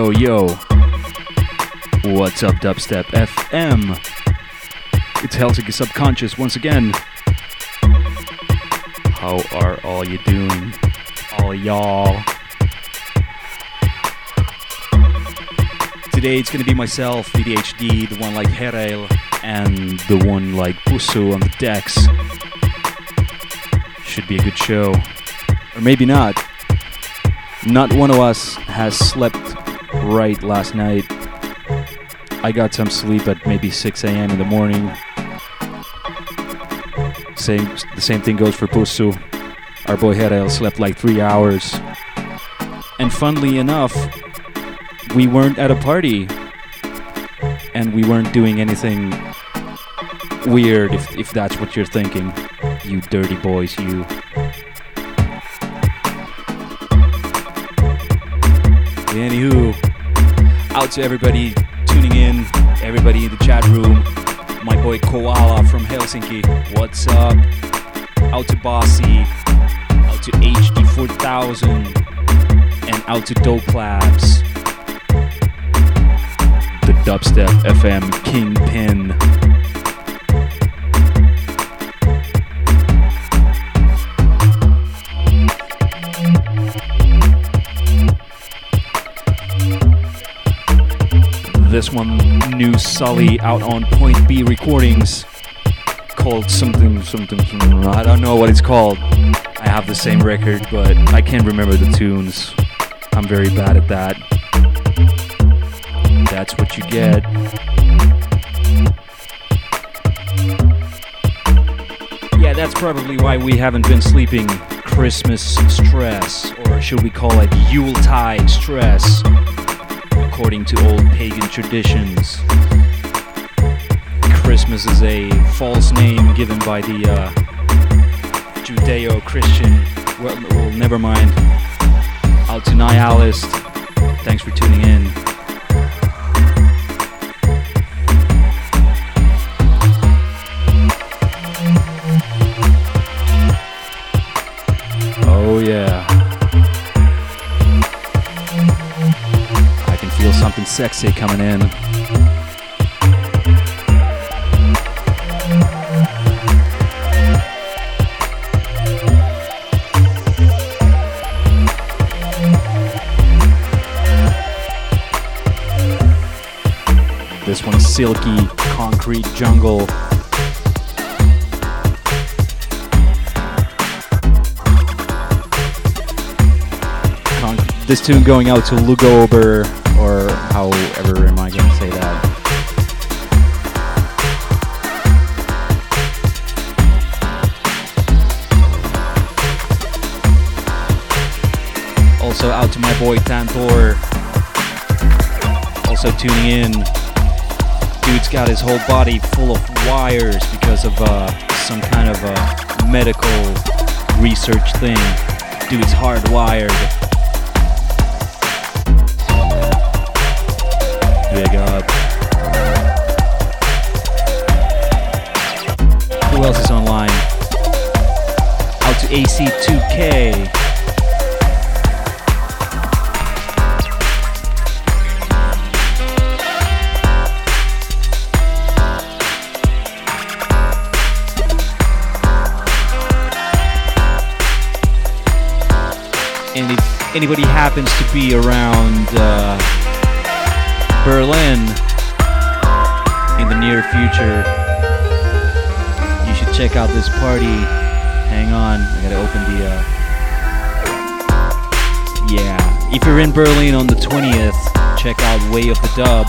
Yo, yo. What's up, Dubstep FM? It's Helsinki Subconscious once again. How are all you doing? All y'all. Today it's gonna be myself, VDHD, the one like Herail, and the one like Pusu on the decks. Should be a good show. Or maybe not. Not one of us has slept right last night. I got some sleep at maybe 6 a.m. in the morning. Same, the same thing goes for Pusu. Our boy Herail slept like three hours. And funnily enough, we weren't at a party. And we weren't doing anything weird, if, if that's what you're thinking. You dirty boys, you. Anywho, out to everybody tuning in, everybody in the chat room. My boy Koala from Helsinki, what's up? Out to Bossy, out to HD4000, and out to Dope Labs. The Dubstep FM Kingpin. This one new Sully out on Point B Recordings called something, something, something. I don't know what it's called. I have the same record, but I can't remember the tunes. I'm very bad at that. That's what you get. Yeah, that's probably why we haven't been sleeping. Christmas stress, or should we call it Yuletide stress? According to old pagan traditions. Christmas is a false name given by the uh, Judeo Christian. Well, well, never mind. Out sexy coming in. This one's Silkie Concrete Jungle. this tune going out to Lugober however am I going to say that. Also out to my boy Tantor. Also tuning in. Dude's got his whole body full of wires because of uh, some kind of a medical research thing. Dude's hardwired. Who else is online? Out to AC2K. And if anybody happens to be around uh, Berlin in the near future, check out this party. Hang on, I gotta open the. Uh... Yeah, if you're in Berlin on the 20th, check out Way of the Dub,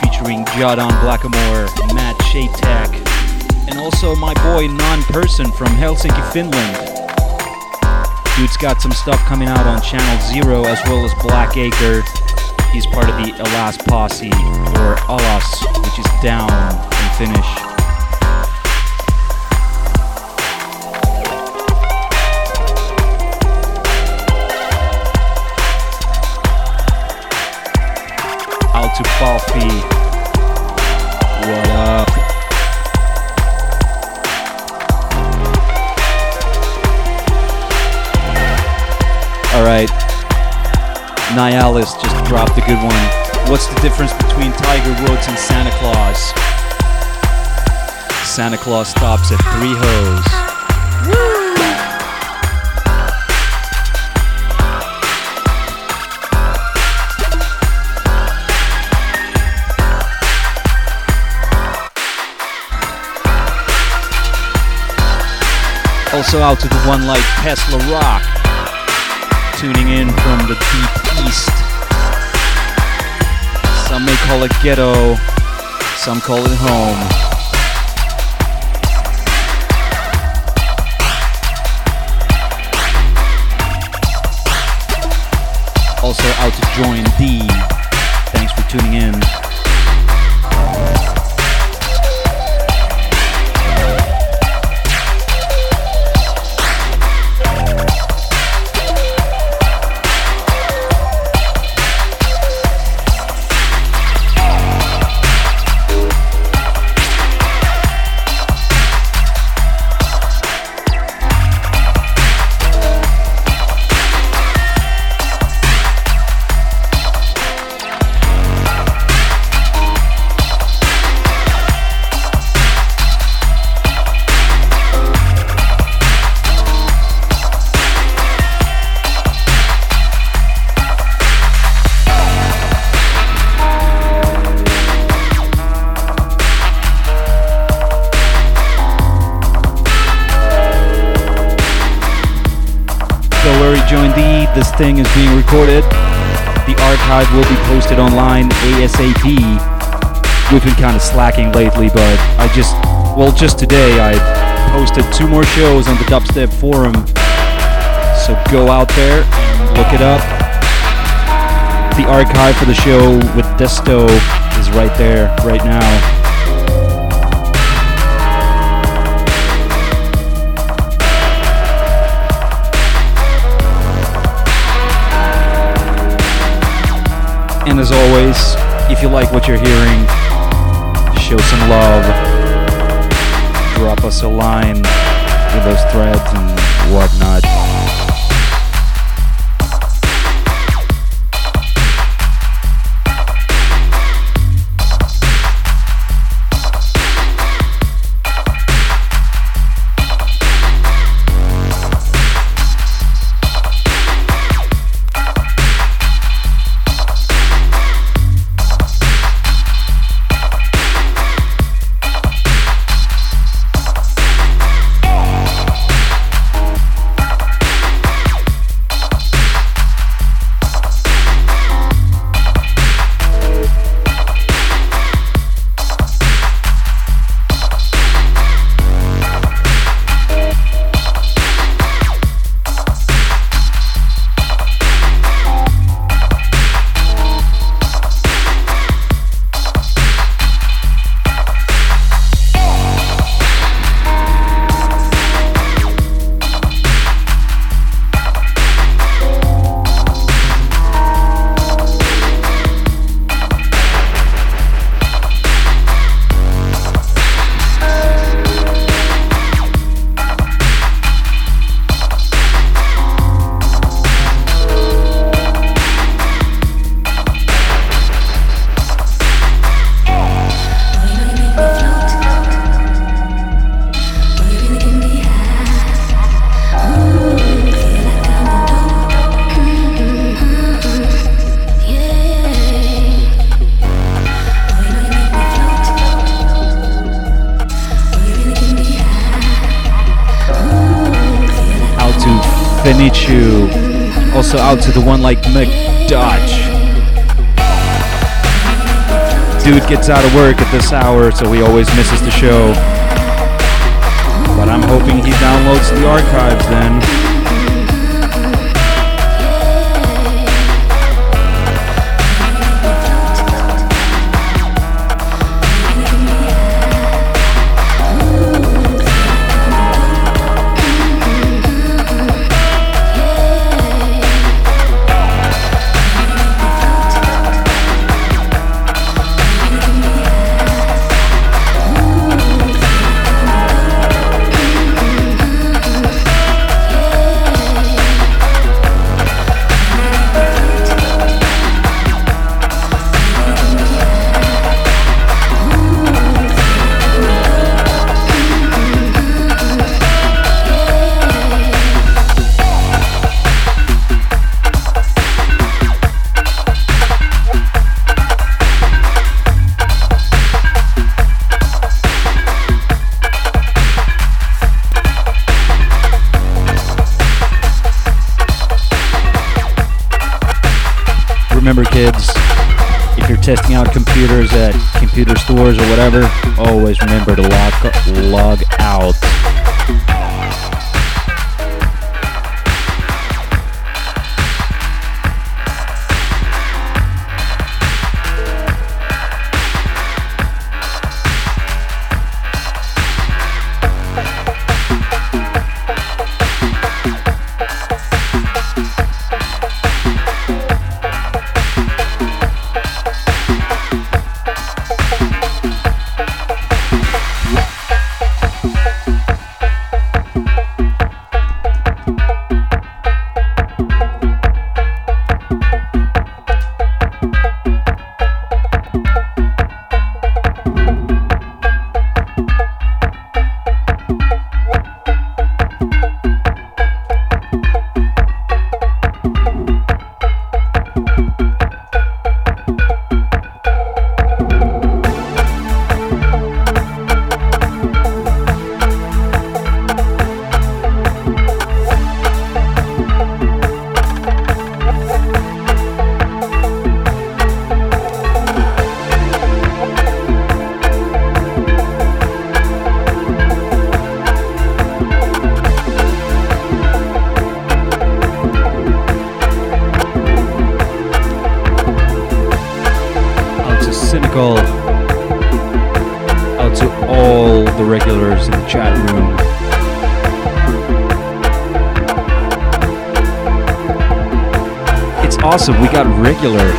featuring Jadon Blackamore, Matt Shadetek, and also my boy Non Person from Helsinki, Finland. Dude's got some stuff coming out on Channel Zero as well as Black Acre. He's part of the Alas Posse, or Alas, which is down in Finnish. Balfi. What up? Alright. Nialis just dropped a good one. What's the difference between Tiger Woods and Santa Claus? Santa Claus stops at three hoes. Also out to the one like Tesla Rock, tuning in from the deep east. Some may call it ghetto, some call it home. Also out to join D. Thanks for tuning in. ASAP. We've been kind of slacking lately, but I just, well, just today I posted two more shows on the Dubstep forum. So go out there look it up. The archive for the show with Desto is right there, right now. And as always, if you like what you're hearing, show some love. Drop us a line with those threads and whatnot. Also out to the one like McDodge. Dude gets out of work at this hour, so he always misses the show. But I'm hoping he downloads the archives then. Computers at computer stores or whatever, always remember to log log out. Regulars.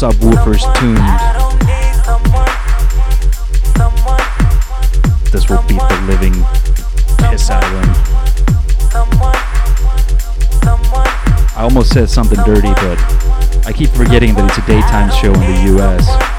Subwoofers tuned. This will beat the living piss out of them. I almost said something dirty, but I keep forgetting that it's a daytime show in the US.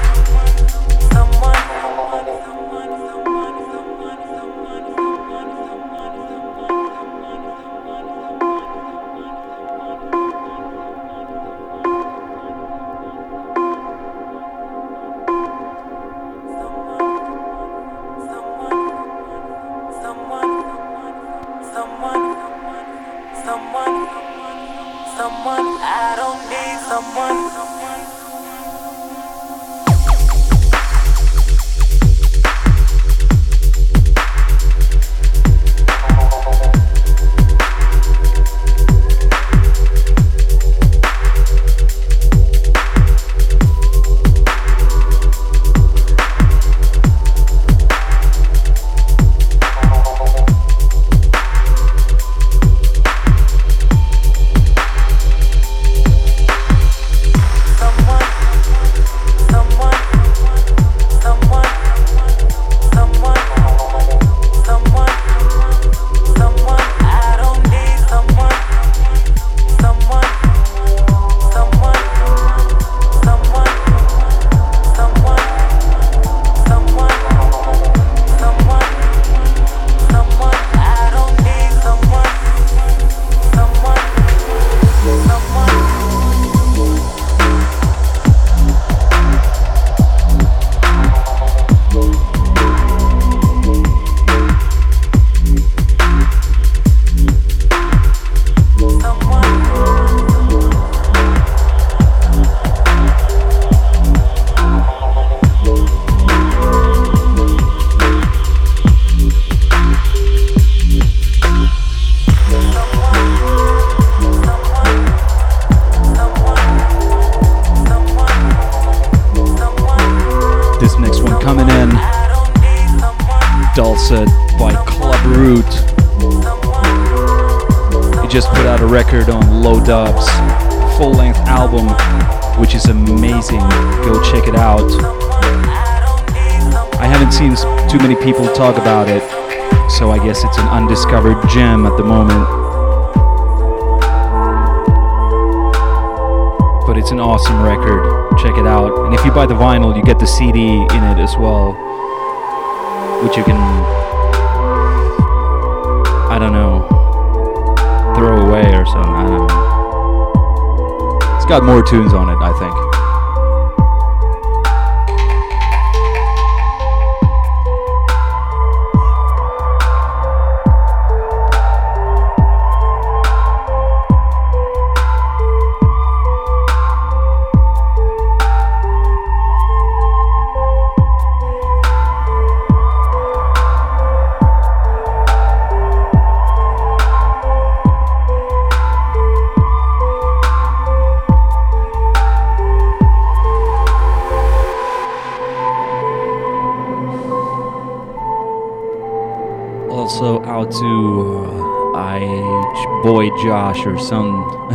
Josh or some.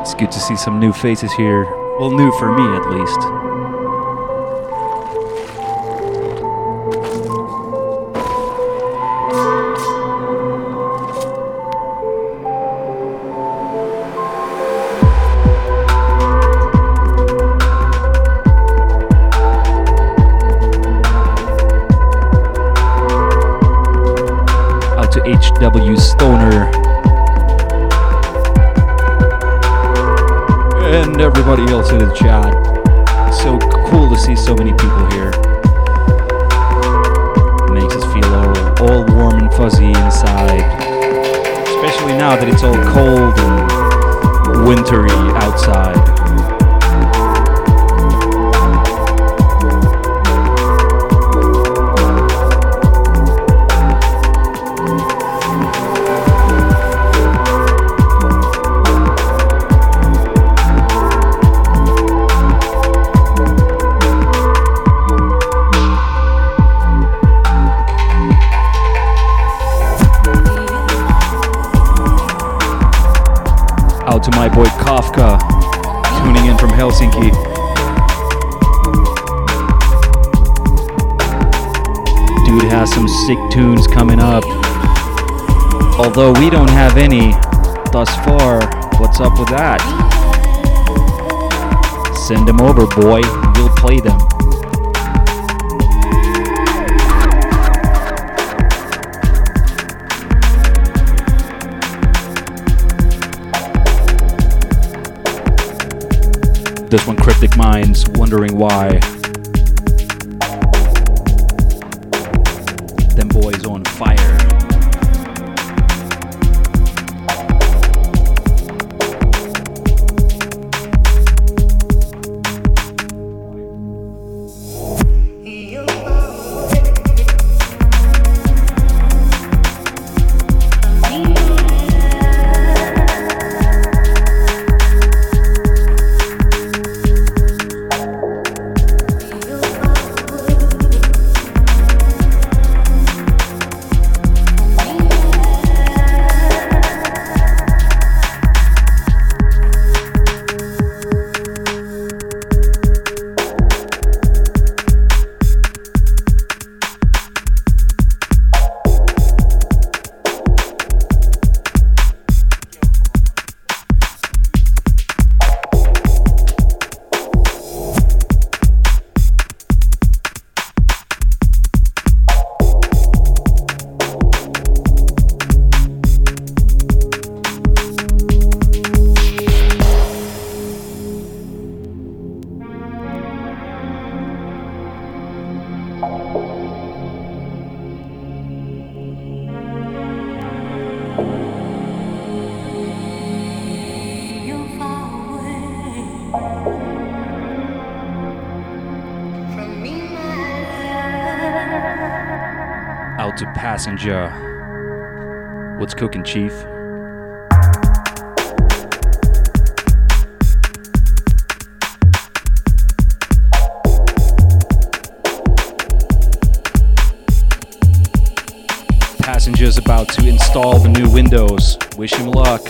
it's good to see some new faces here. Well, new for me at least. W Stoner. And everybody else in the chat. So cool to see so many people here. Makes us feel all, all warm and fuzzy inside. Especially now that it's all cold and wintry outside. Helsinki. Dude has some sick tunes coming up. Although we don't have any thus far, what's up with that? Send them over, boy. We'll play them. This one, Cryptic Minds, wondering why. passenger. What's cooking, Chief? Passenger's about to install the new windows. Wish him luck.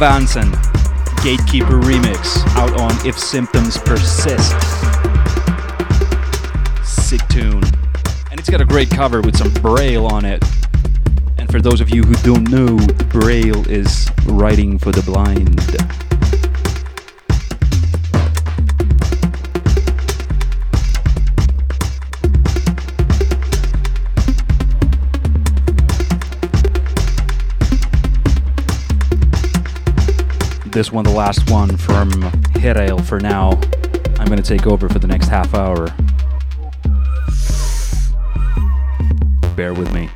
Vanson, Gatekeeper remix, out on If Symptoms Persist. Sick tune. And it's got a great cover with some Braille on it. And for those of you who don't know, Braille is writing for the blind. This one the last one from Hirail for now. I'm going to take over for the next half hour. Bear with me.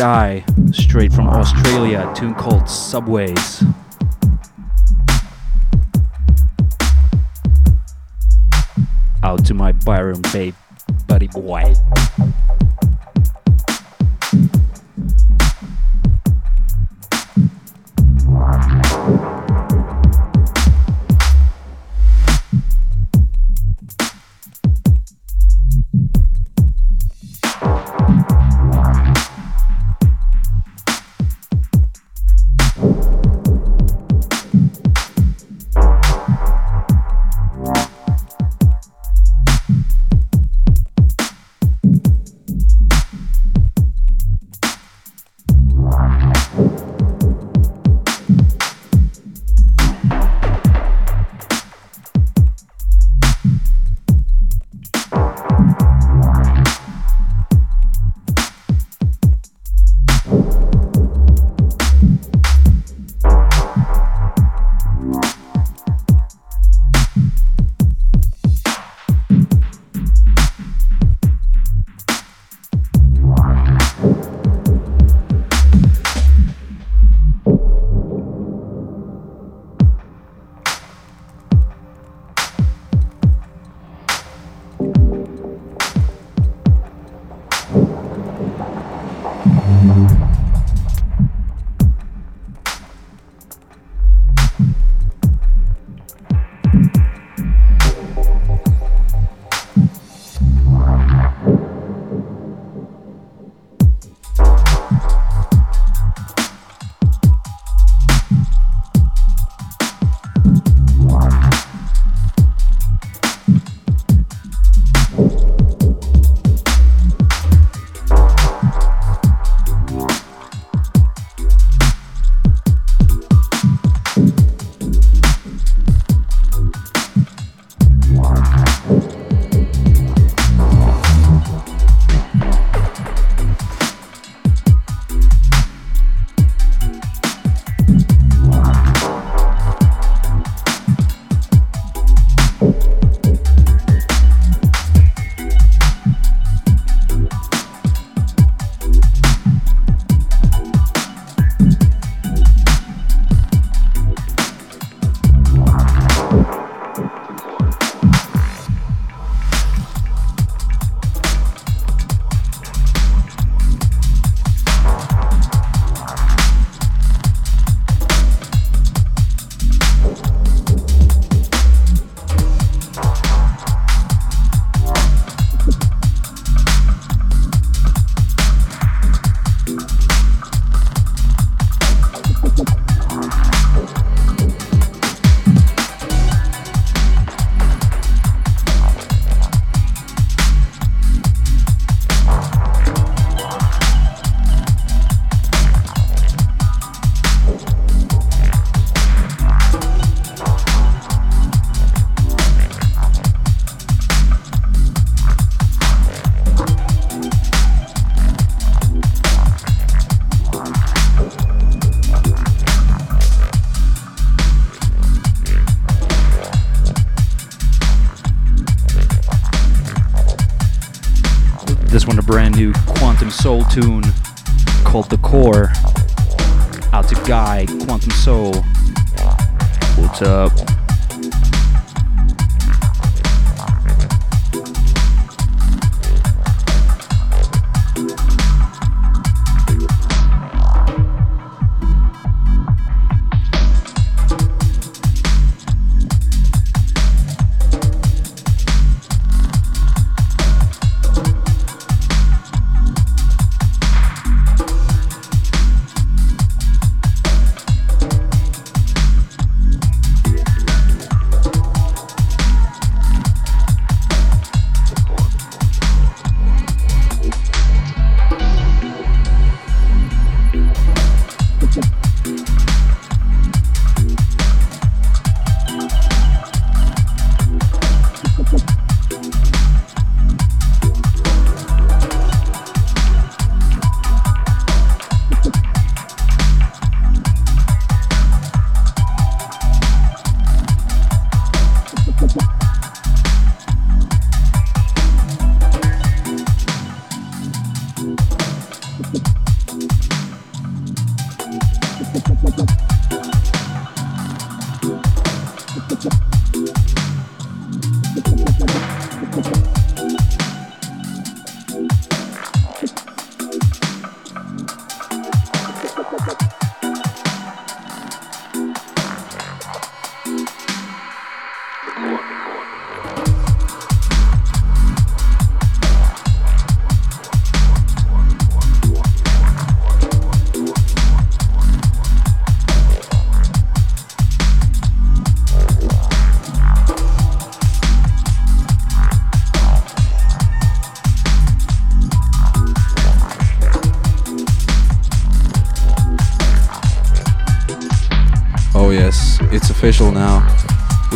Third Eye, straight from Australia, tune called Subways. Out to my Byron Bay buddy boy.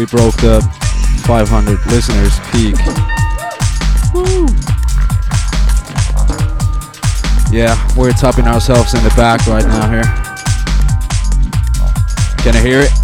We broke the 500 listeners peak. Woo. Yeah, we're topping ourselves in the back right now here. Can I hear it?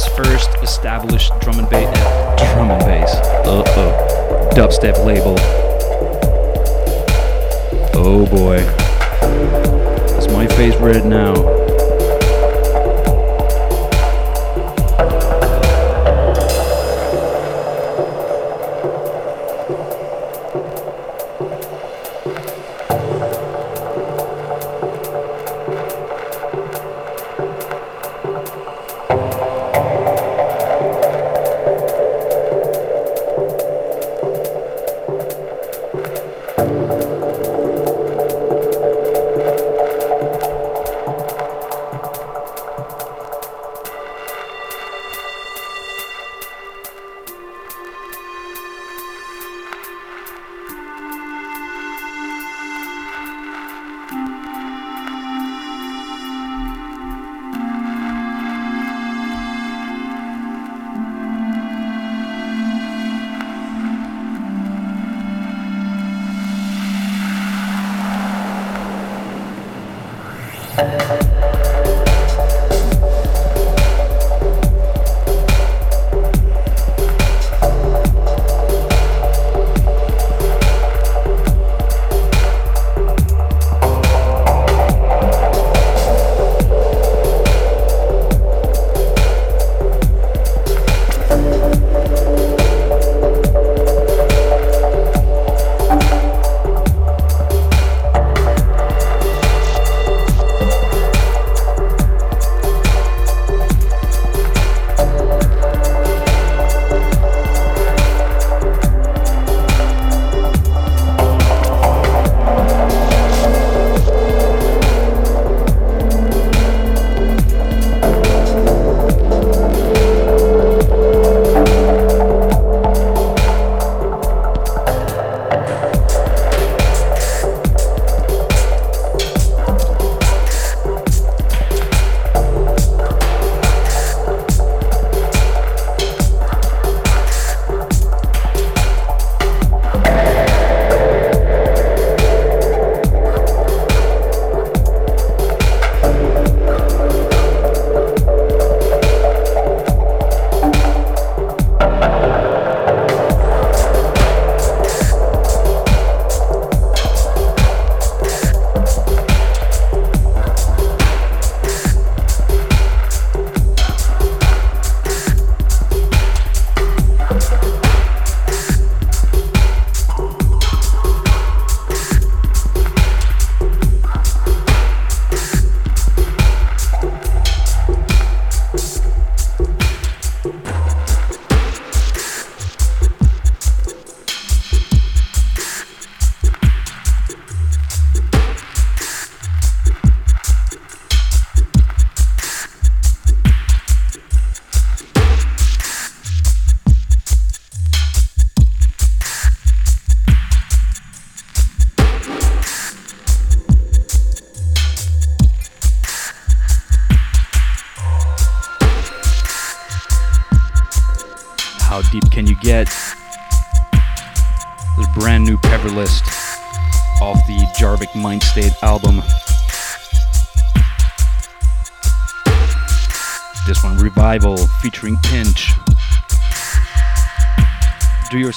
world's first established drum and bass, drum and bass, uh oh, dubstep label. Oh boy, is my face red now.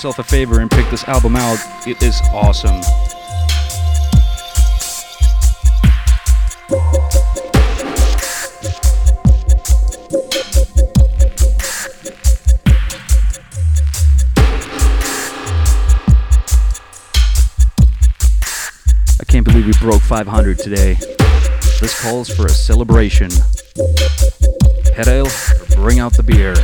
Yourself a favor and pick this album out, it is awesome. I can't believe we broke 500 today. This calls for a celebration. Head ale bring out the beer.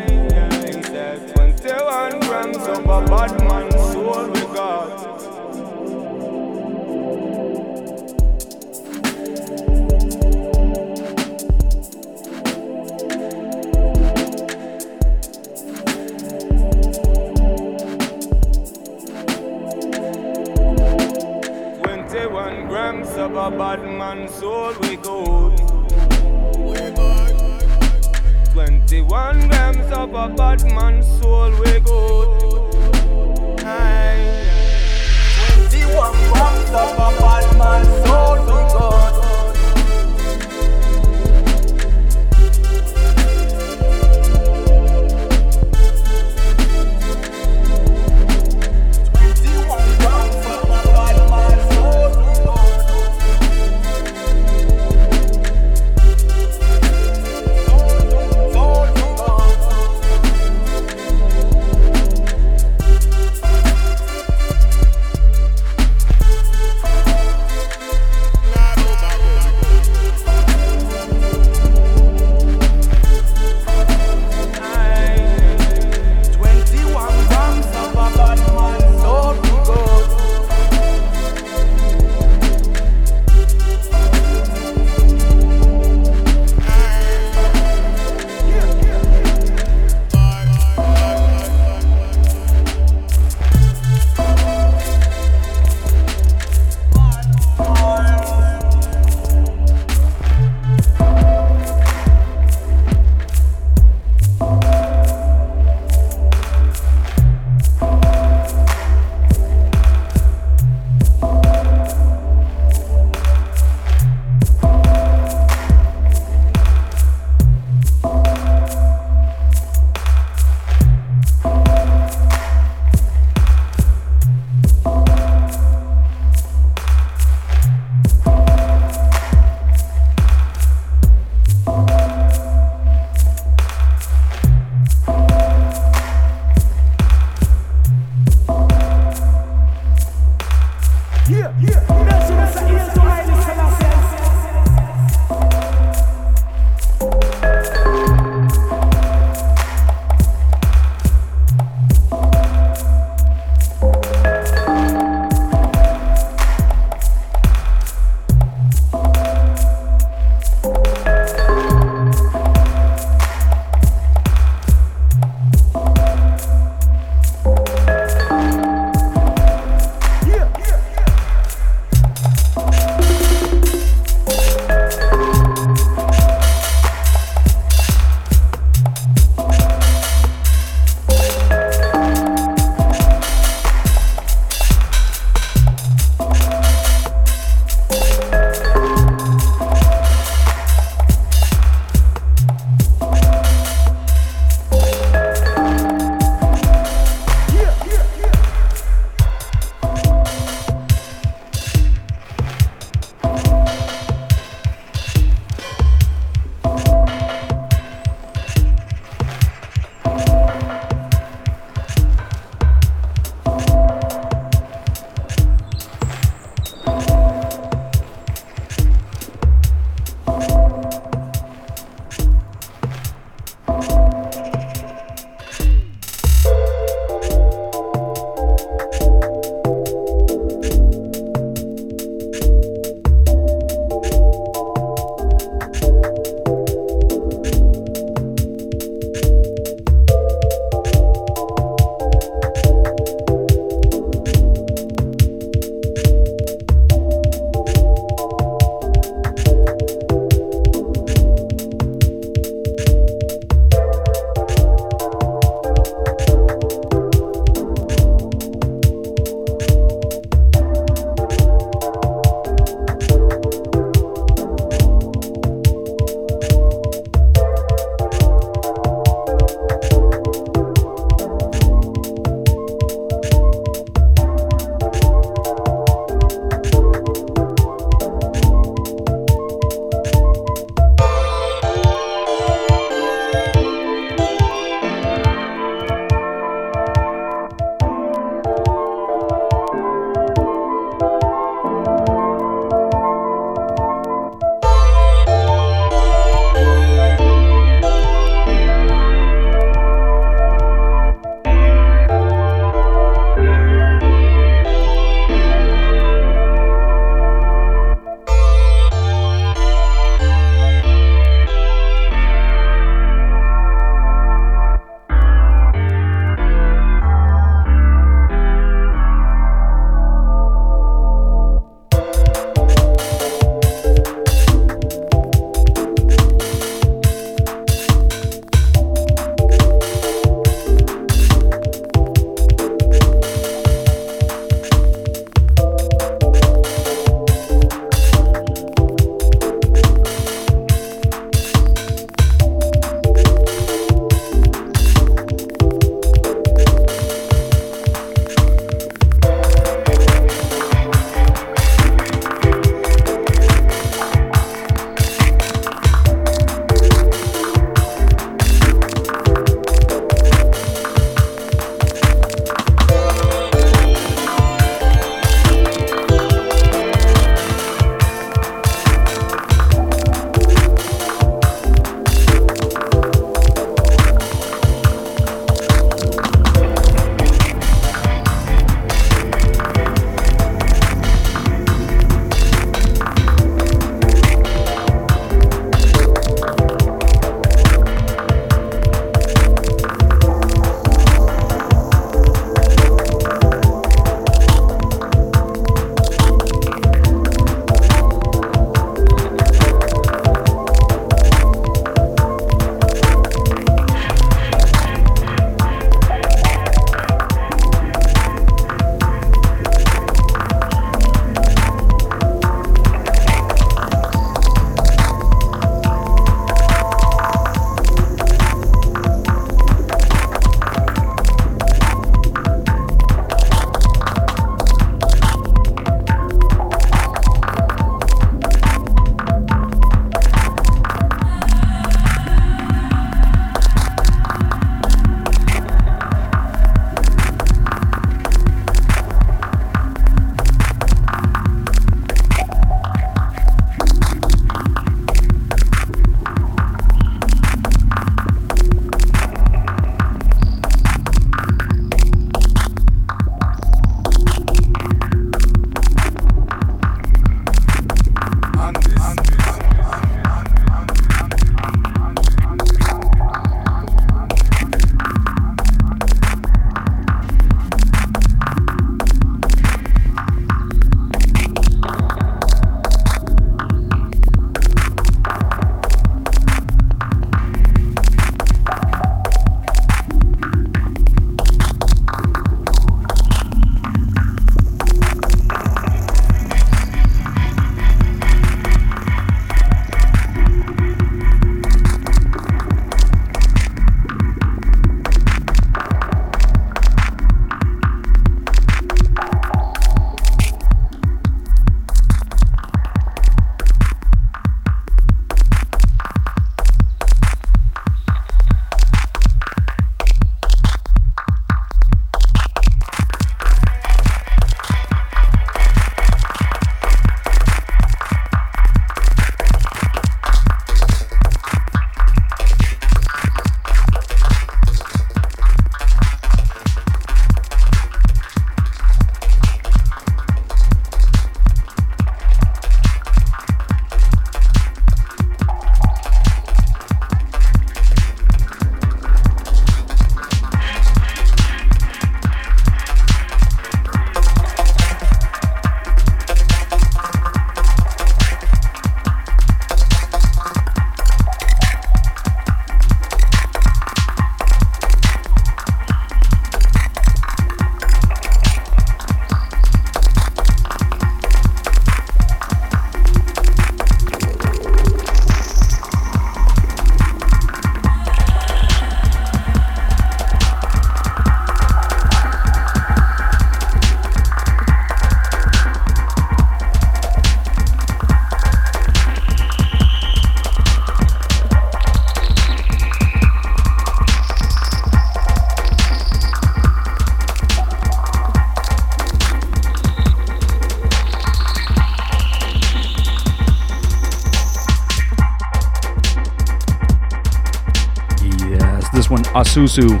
Asusu.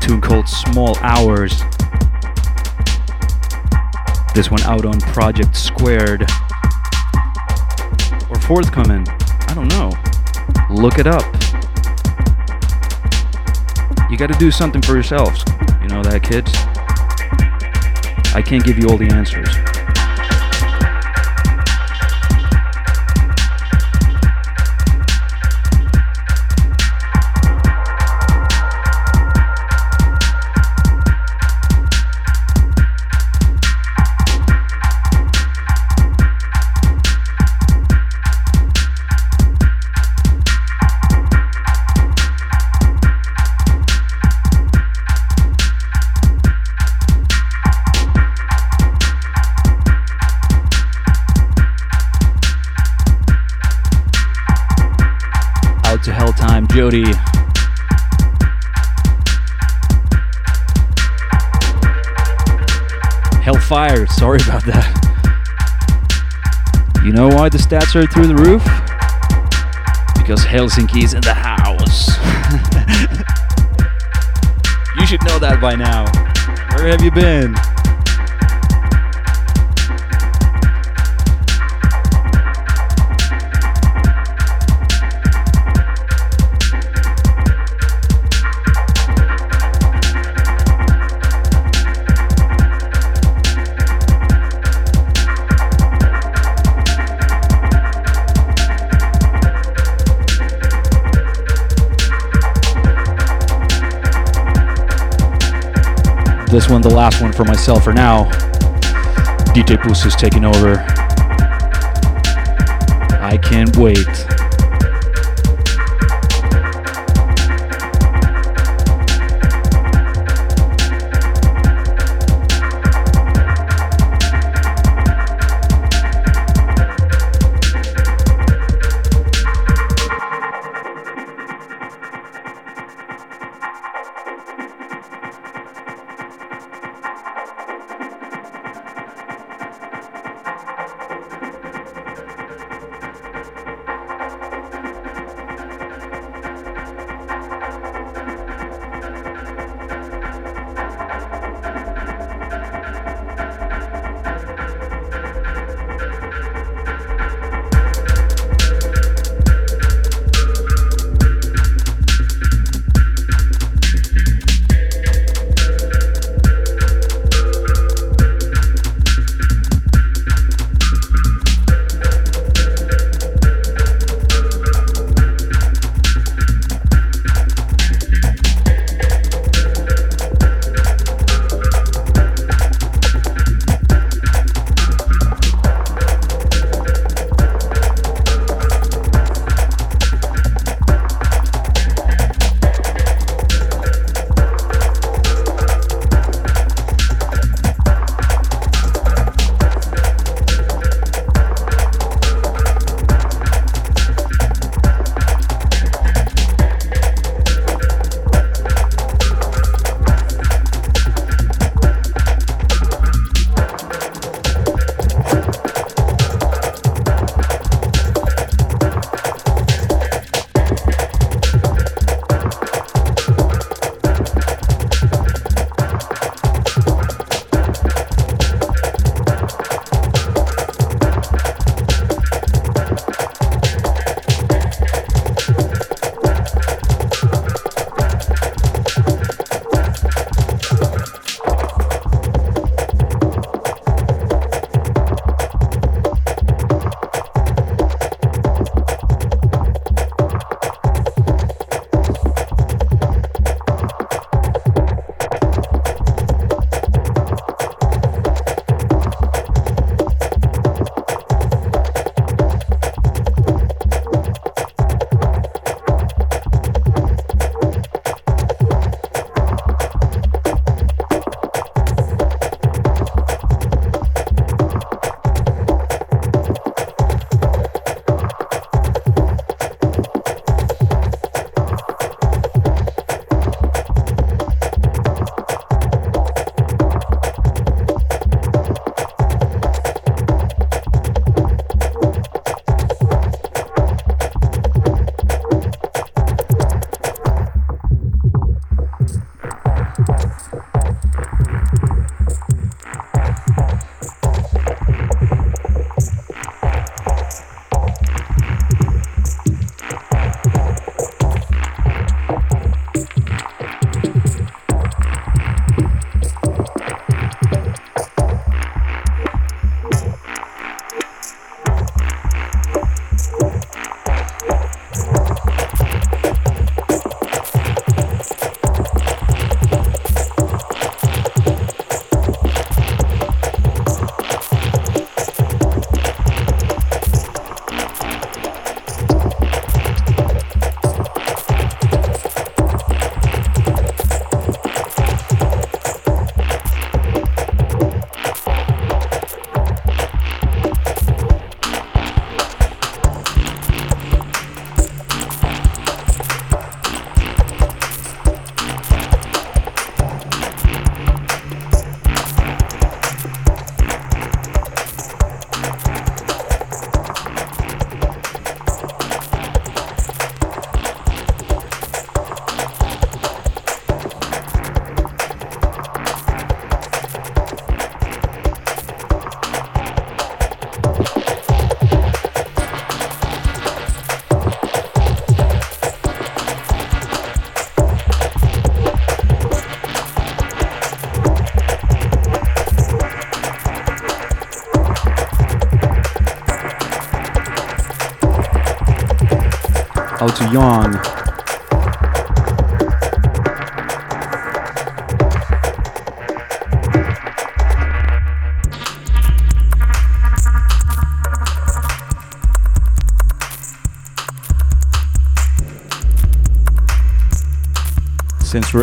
Tune called Small Hours. This one out on Project Squared. Or forthcoming. I don't know. Look it up. You gotta do something for yourselves. You know that, kids? I can't give you all the answers. You know why the stats are through the roof? Because Helsinki is in the house. you should know that by now. Where have you been? This one, the last one for myself for now. DJ Boost is taking over. I can't wait.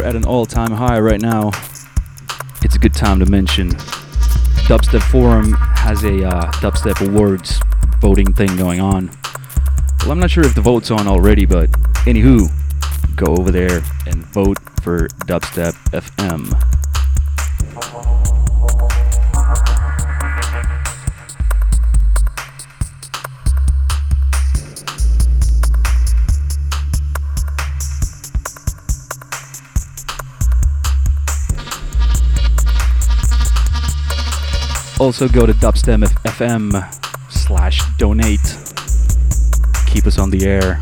At an all time high right now, it's a good time to mention Dubstep Forum has a uh, Dubstep Awards voting thing going on. Well, I'm not sure if the vote's on already, but anywho, go over there and vote for Dubstep FM. Also go to Dubstep FM slash donate keep us on the air.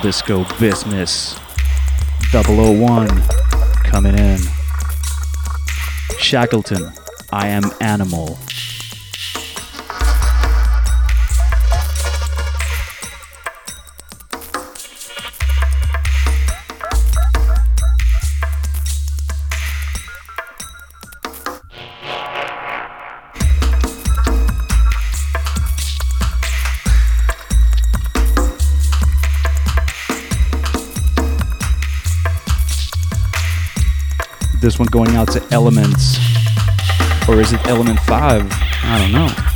Disco Business 001 coming in. Shackleton, I am Animal. This one going out to Elements. Or is it Element 5? I don't know.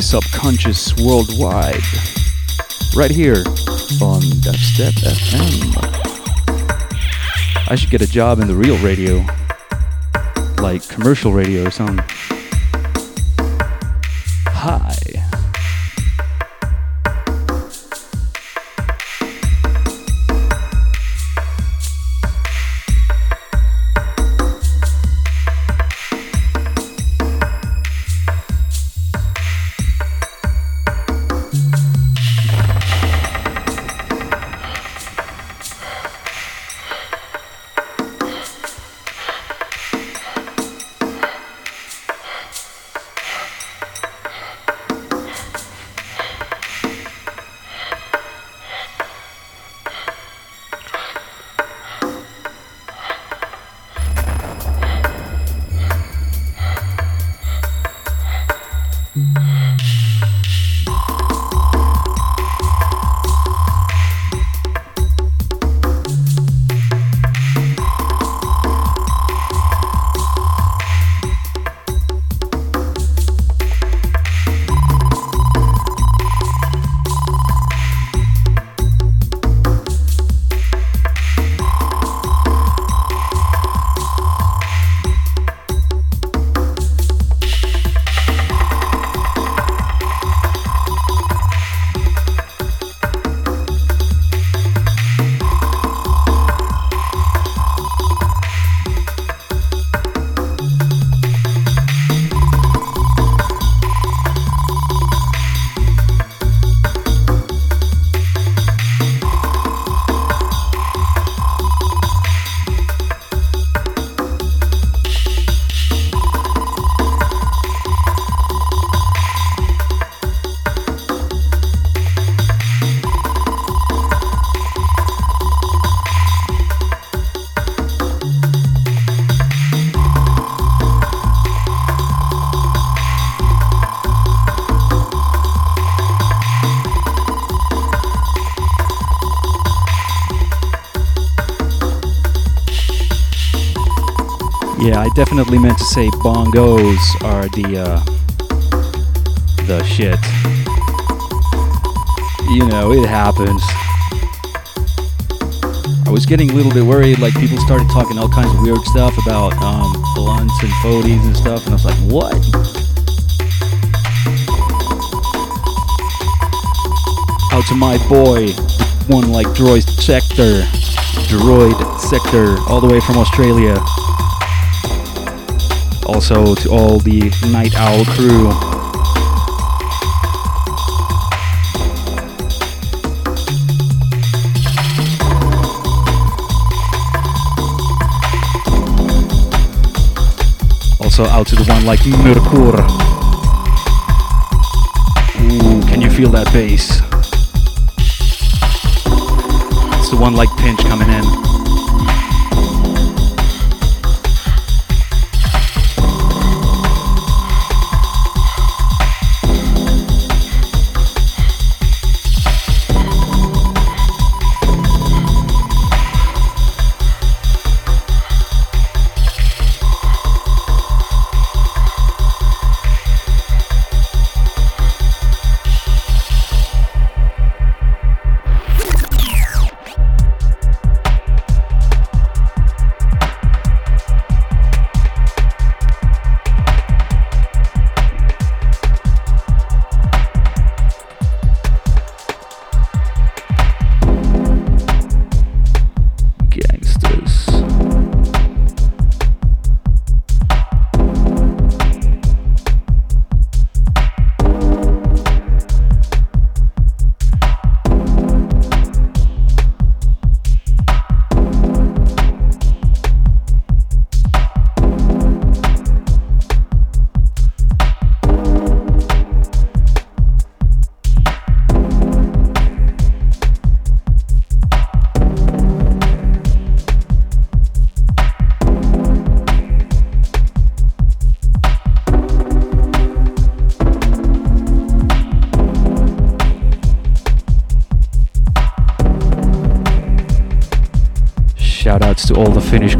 Subconscious worldwide. Right here on Dubstep FM. I should get a job in the real radio, like commercial radio or something. Hi. Definitely meant to say bongos are the uh, the shit. You know, it happens. I was getting a little bit worried, like people started talking all kinds of weird stuff about um, blunts and photies and stuff, and I was like, what? Out to my boy, one like Droid Sector, Droid Sector, all the way from Australia. Also to all the Night Owl crew. Also out to the one like Merkur. Ooh, can you feel that bass? It's the one like Pinch coming in.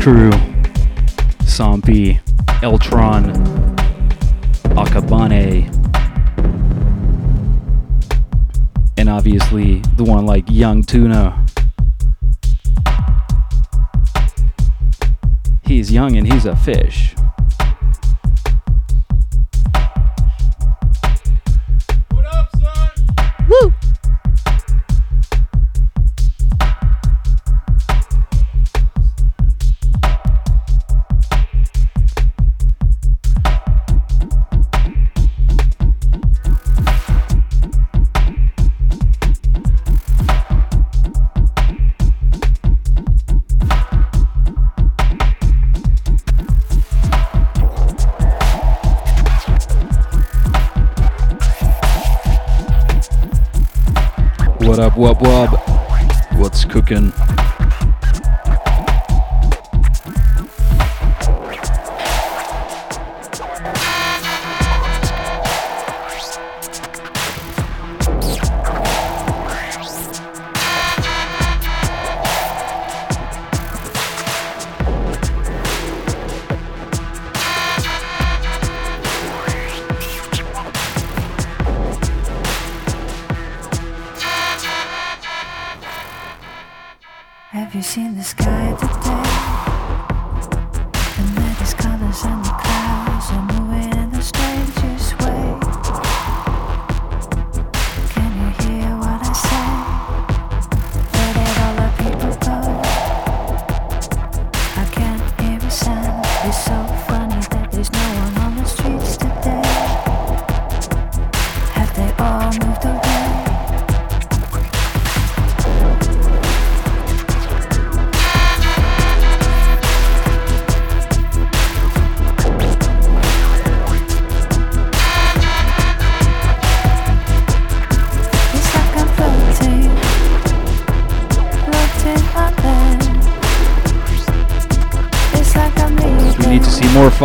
crew Sampi, Eltron, Akabane, and obviously the one like Young Tuna. He's young and he's a fish.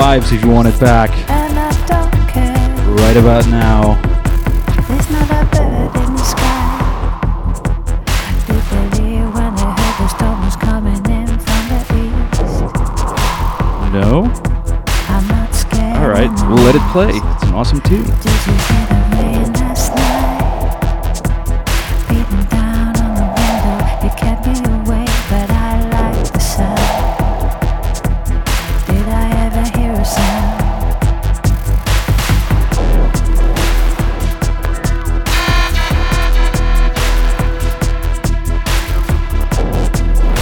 Fives if you want it back. Right about now. No? Alright, we'll let it play. It's an awesome tune.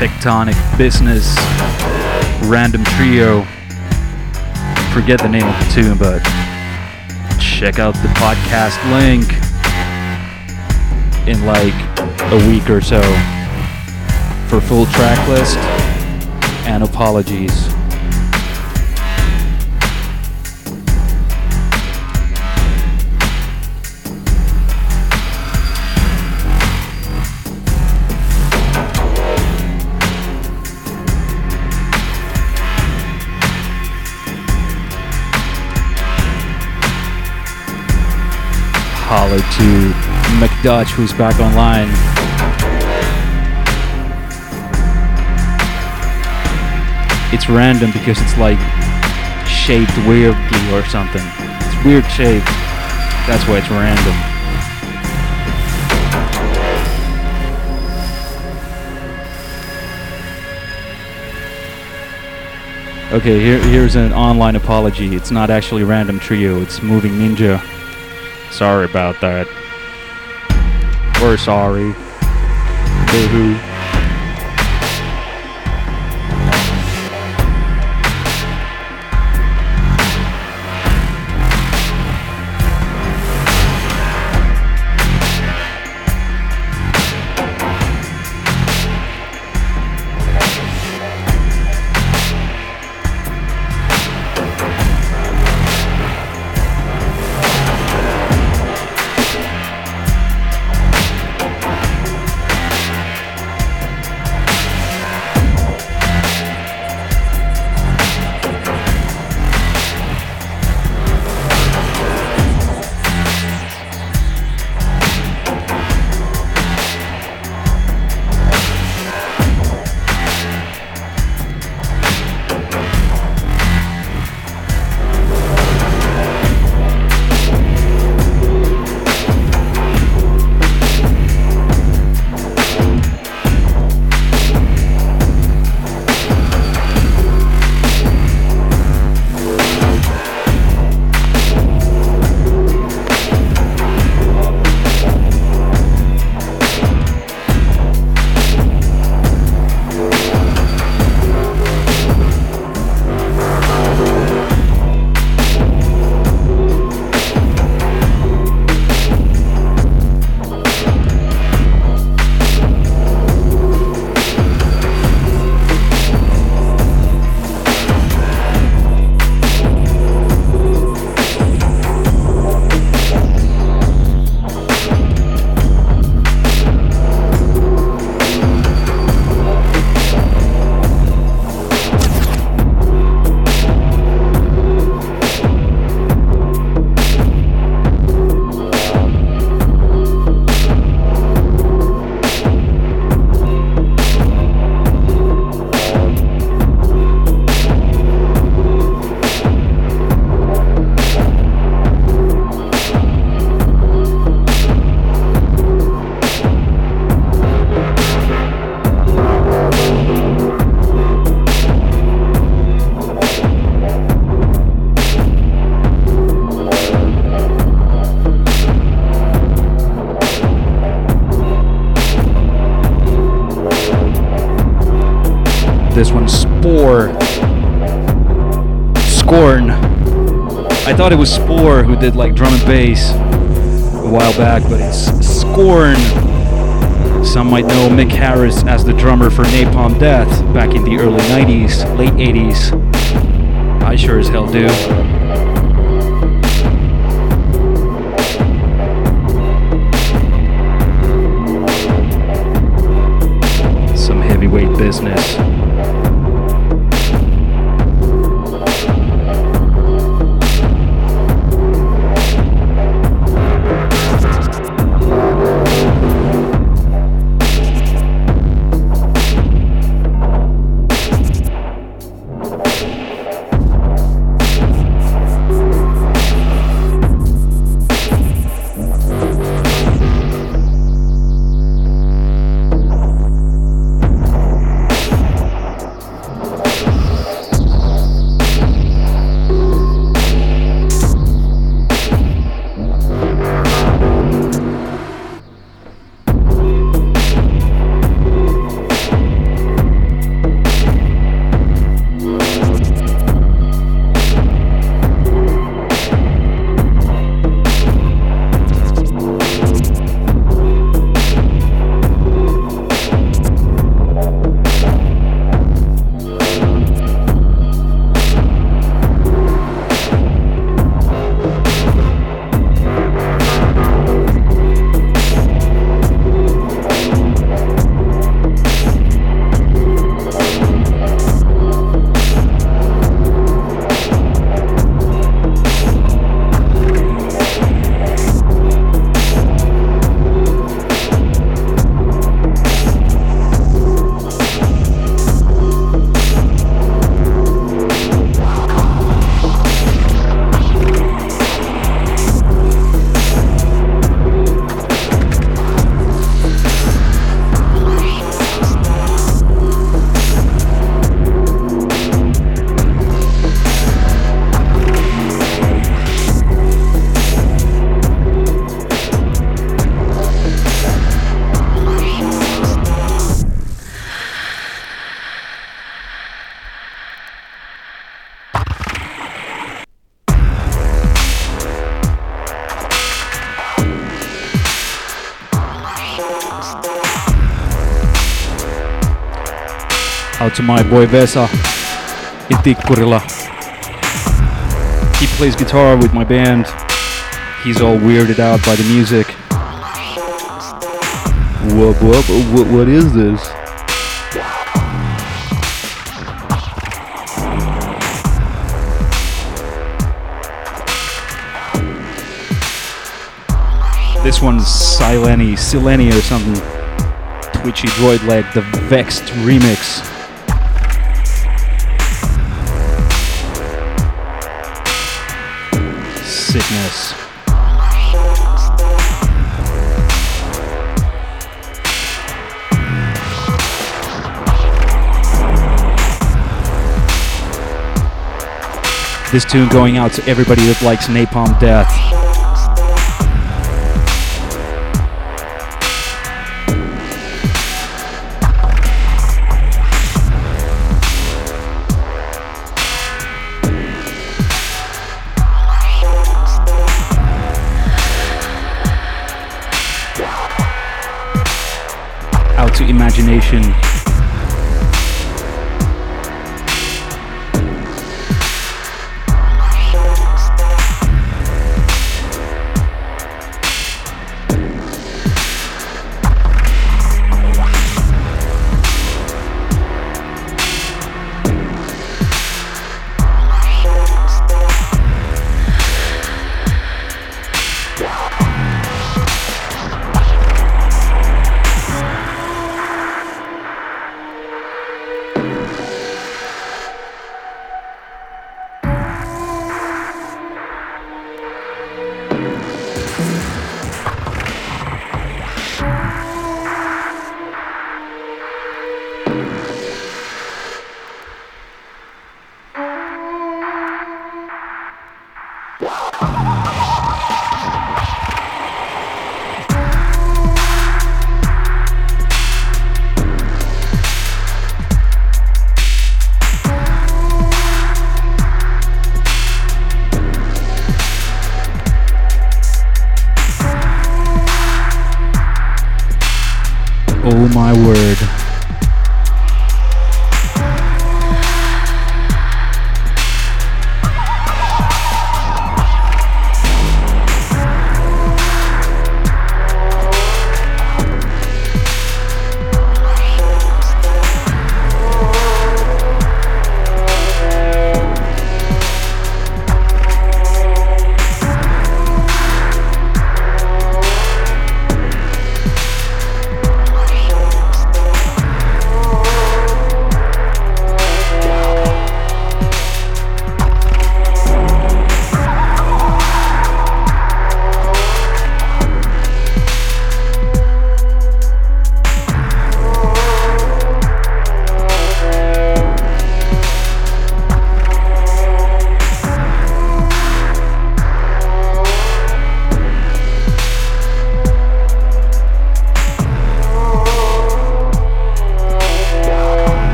Tectonic Business, Random Trio. forget the name of the tune, but check out the podcast link in like a week or so for full track list and apologies. Holler to McDutch, who's back online. It's random because it's like shaped weirdly or something. It's weird shape. That's why it's random. Okay, here, here's an online apology. It's not actually Random Trio, it's Moving Ninja. Sorry about that. We're sorry. Boo-hoo. This did like drum and bass a while back, but it's Scorn. Some might know Mick Harris as the drummer for Napalm Death back in the early 90s, late 80s. I sure as hell do. Some heavyweight business. Out to my boy Vesa in Tikkurila. He plays guitar with my band. He's all weirded out by the music. What, what, what, what is this? This one's Sileni, Sileni or something. Twitchy droid leg, the Vex'd remix. This tune going out to everybody that likes Napalm Death. Out to imagination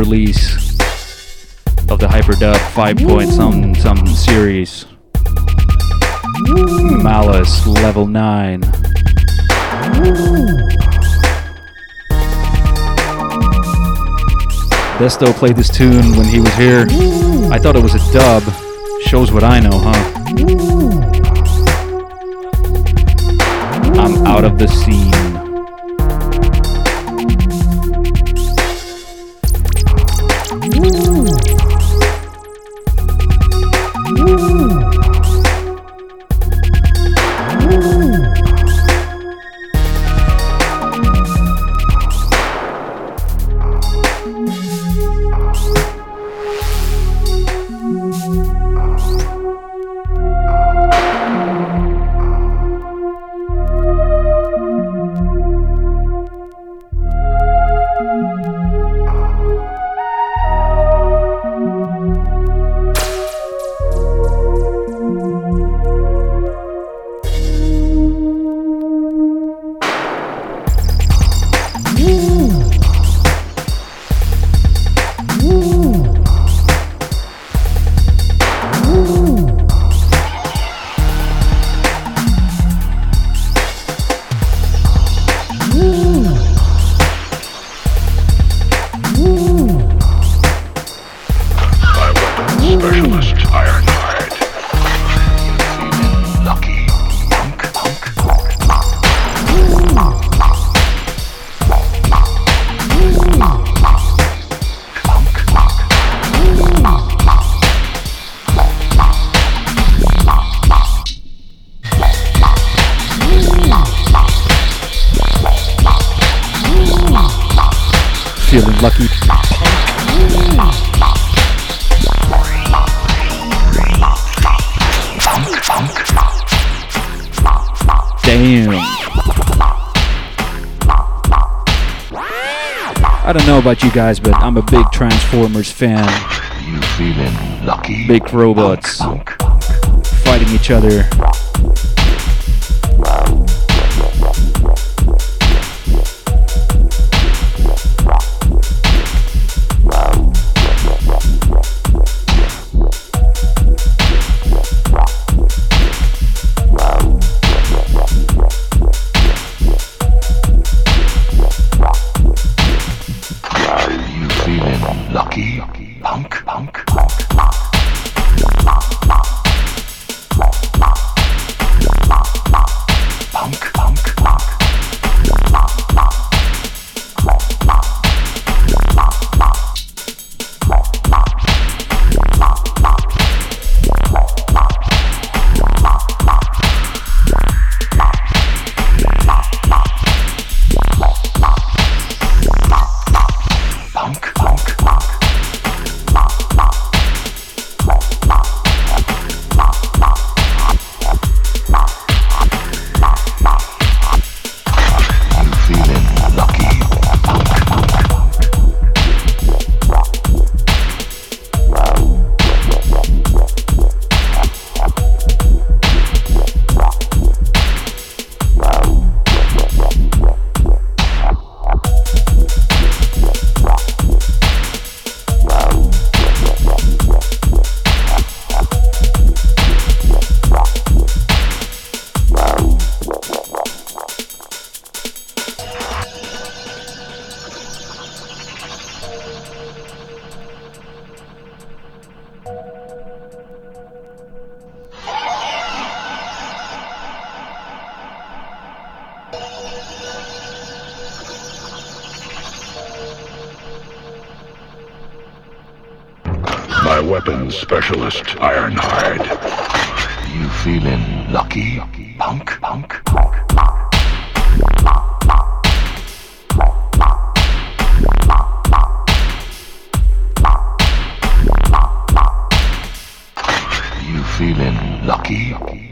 release of the hyperdub 5 point something something series malice level 9 Desto played this tune when he was here. I thought it was a dub. Shows what I know, huh? I'm out of the scene. You guys, but I'm a big Transformers fan. You feeling lucky? Big robots fighting each other. weapons specialist, Ironhide. You feeling lucky, punk? Punk? You feeling lucky?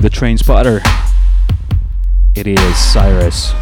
The train spotter. It is Cyrus.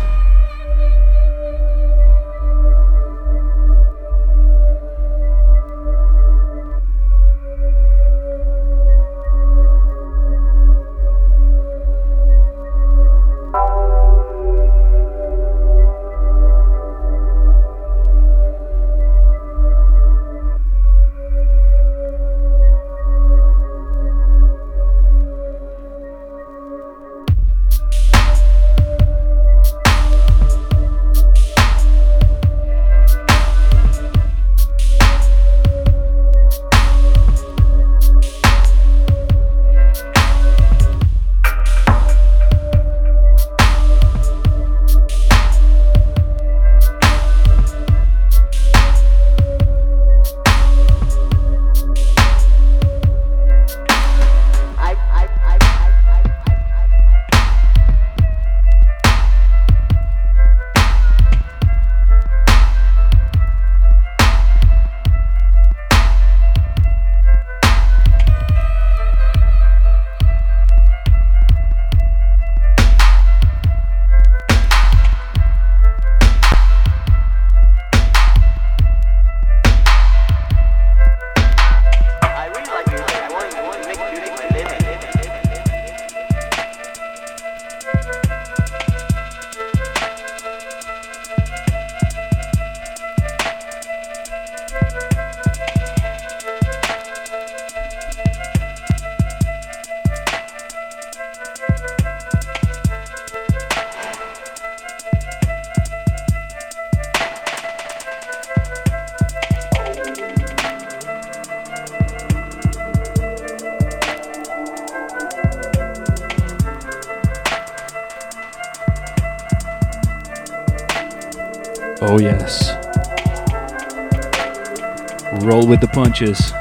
With the punches.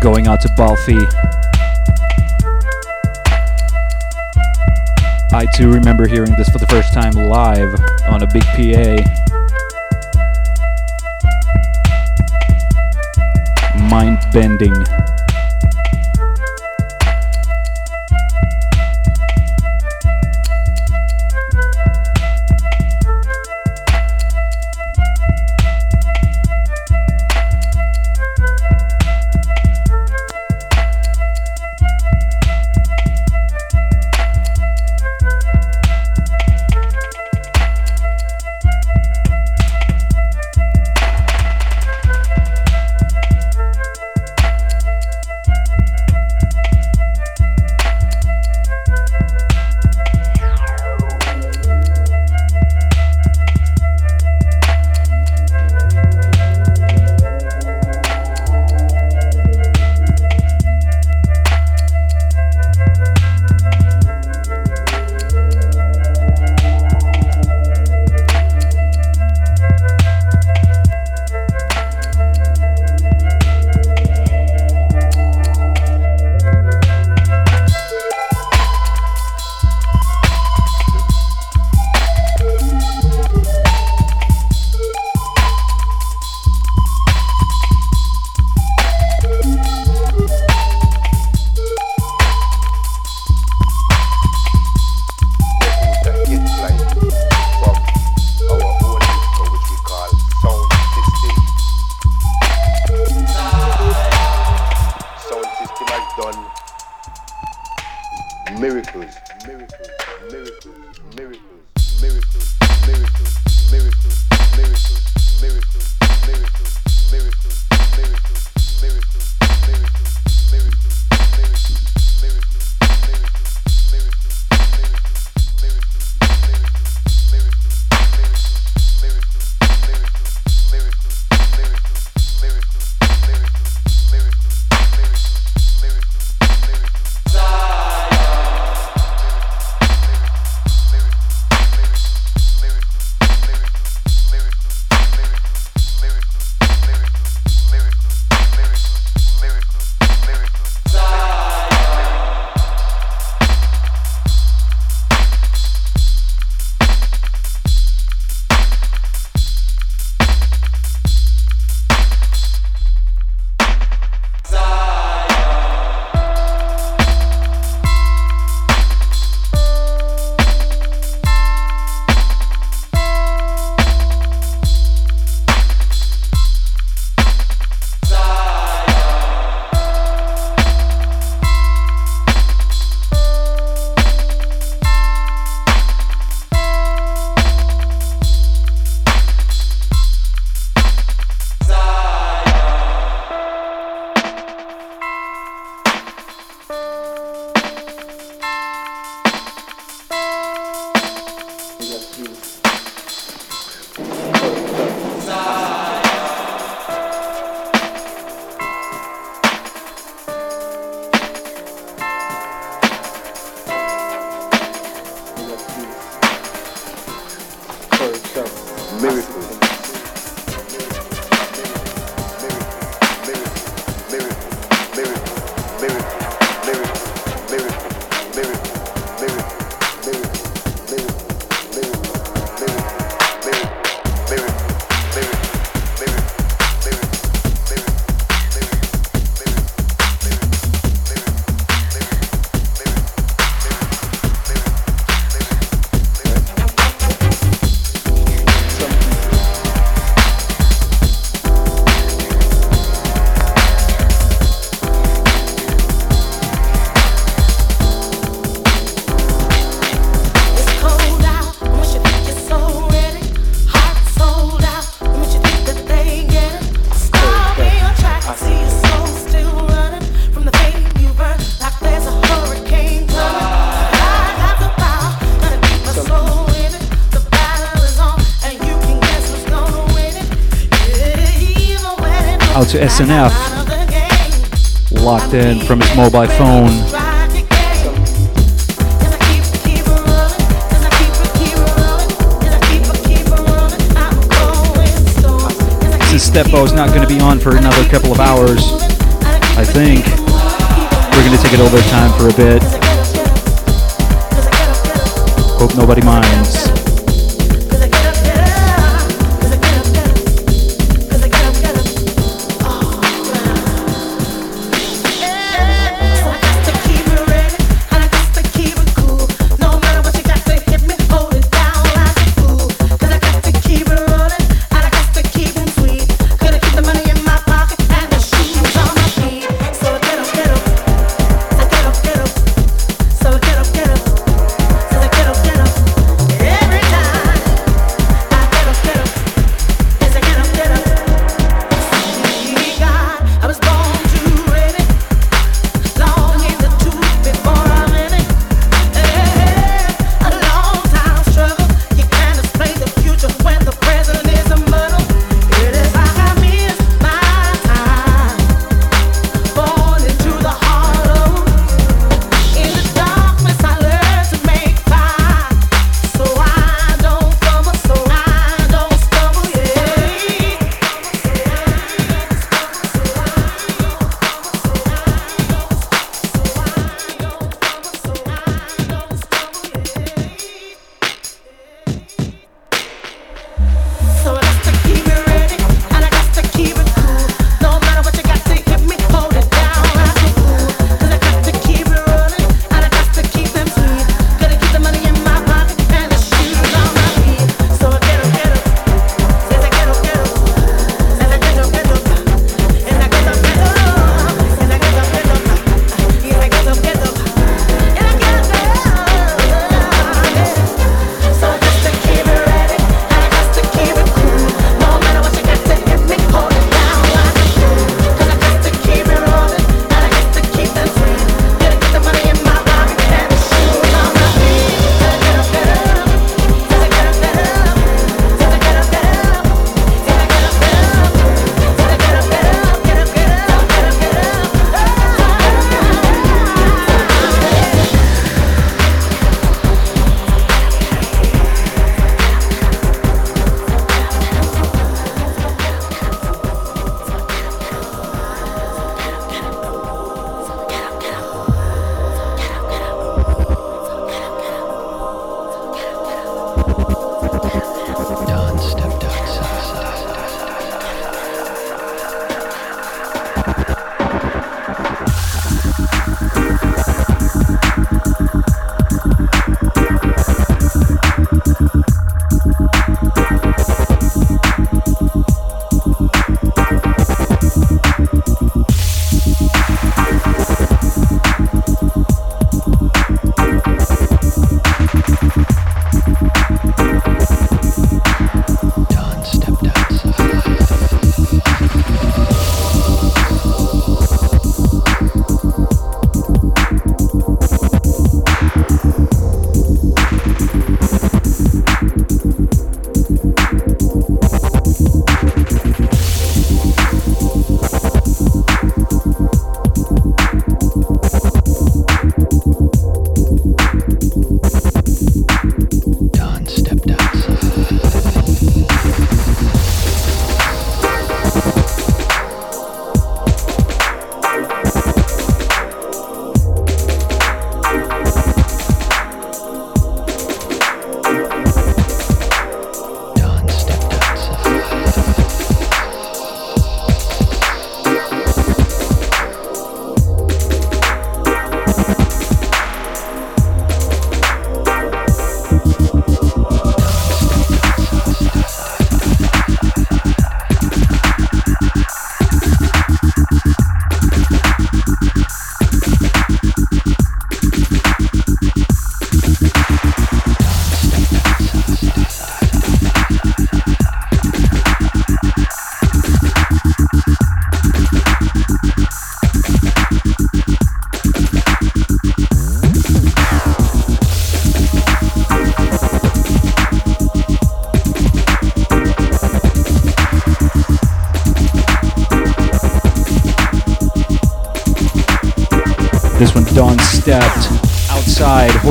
Going out to Balfi. I too remember hearing this for the first time live on a big PA. Bending. SNF, locked in from his mobile phone.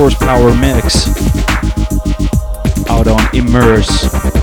Horsepower Mix out on Immerse.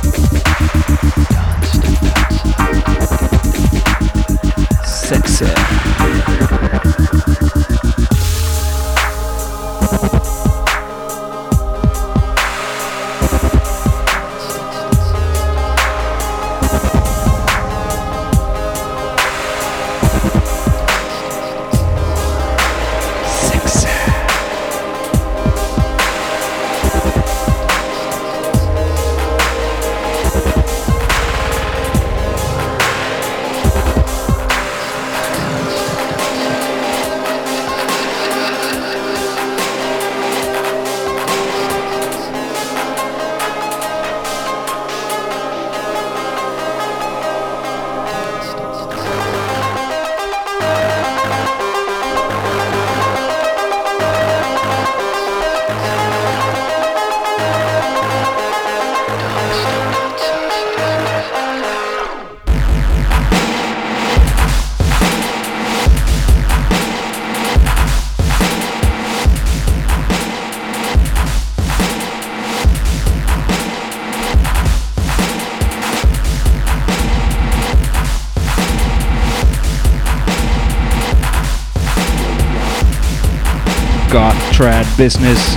Business.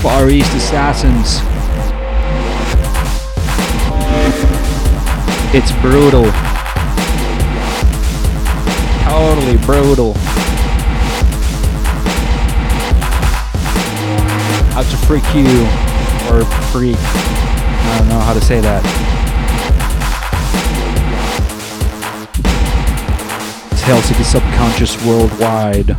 Far East Assassins. It's brutal. Totally brutal. Out to freak you, or freak. I don't know how to say that. Helsinki Subconscious Worldwide.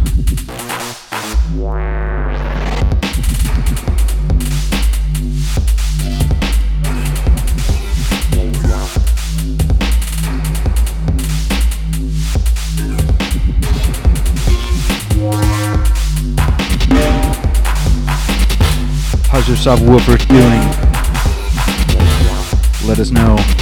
Subwoofer doing? Let us know.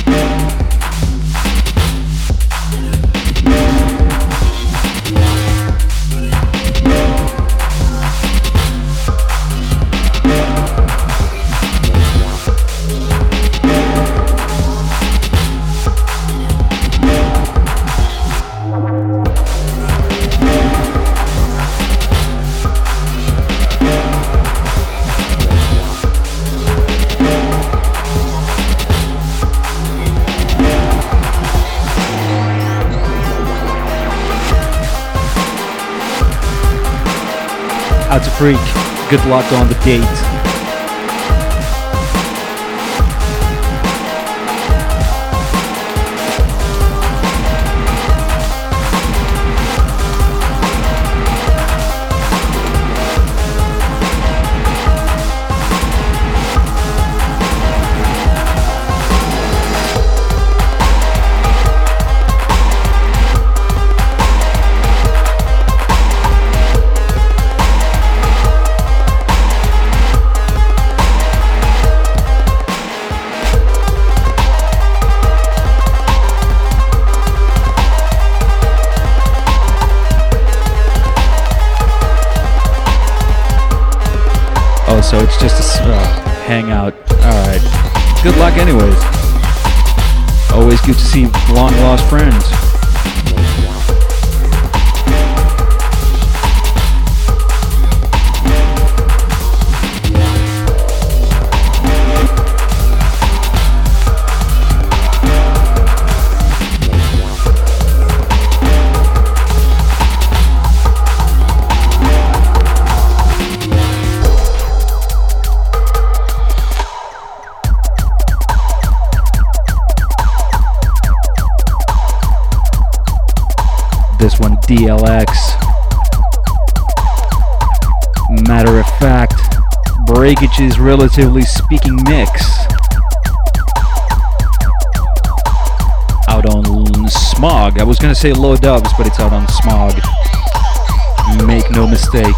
Good luck on the date. DLX. Matter of fact, breakages relatively speaking mix. Out on Smog. I was gonna say low dubs, but it's out on Smog. Make no mistake.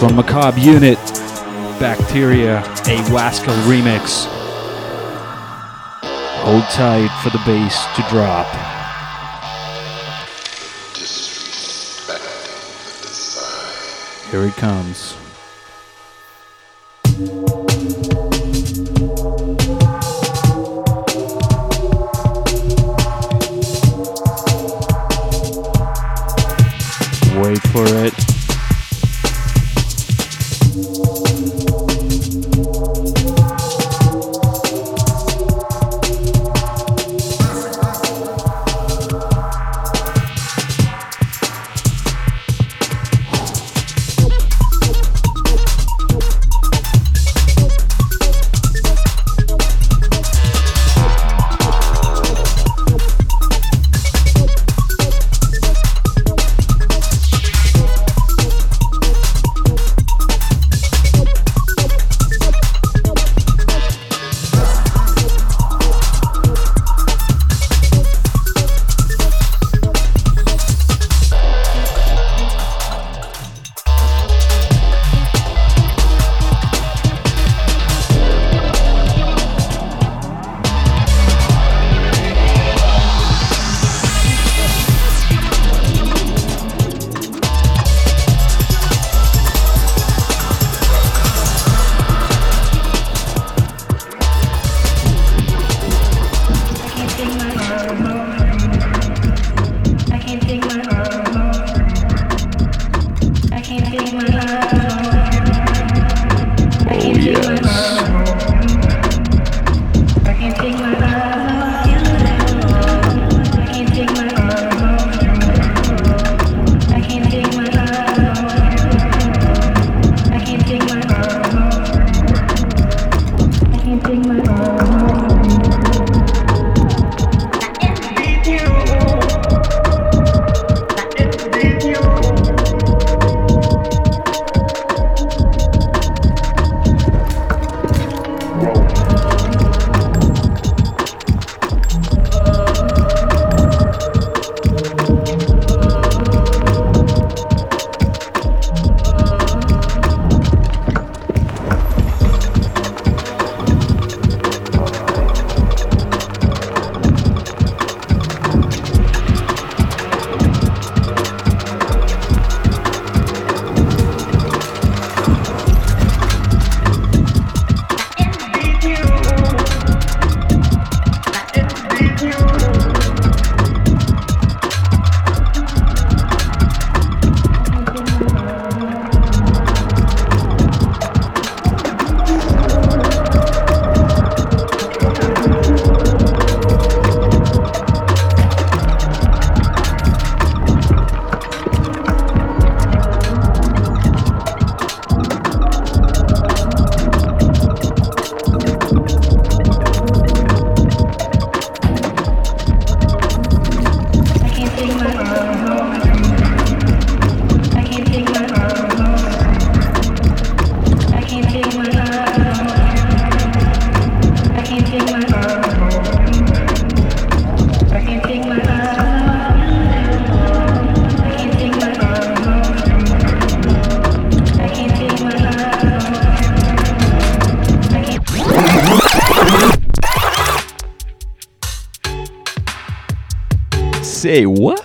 This one, Macabre Unit, Bacteria, a Wascal remix. Hold tight for the bass to drop. Here it comes. Say what?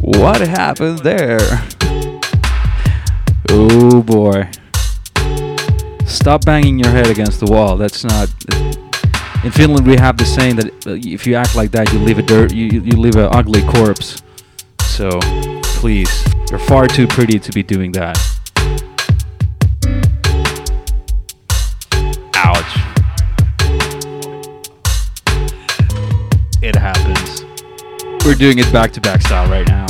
What happened there? Oh boy. Stop banging your head against the wall. That's not. In Finland, we have the saying that uh, if you act like that, you leave a dirt, you you leave an ugly corpse. So, please, you're far too pretty to be doing that. We're doing it back to back style right now.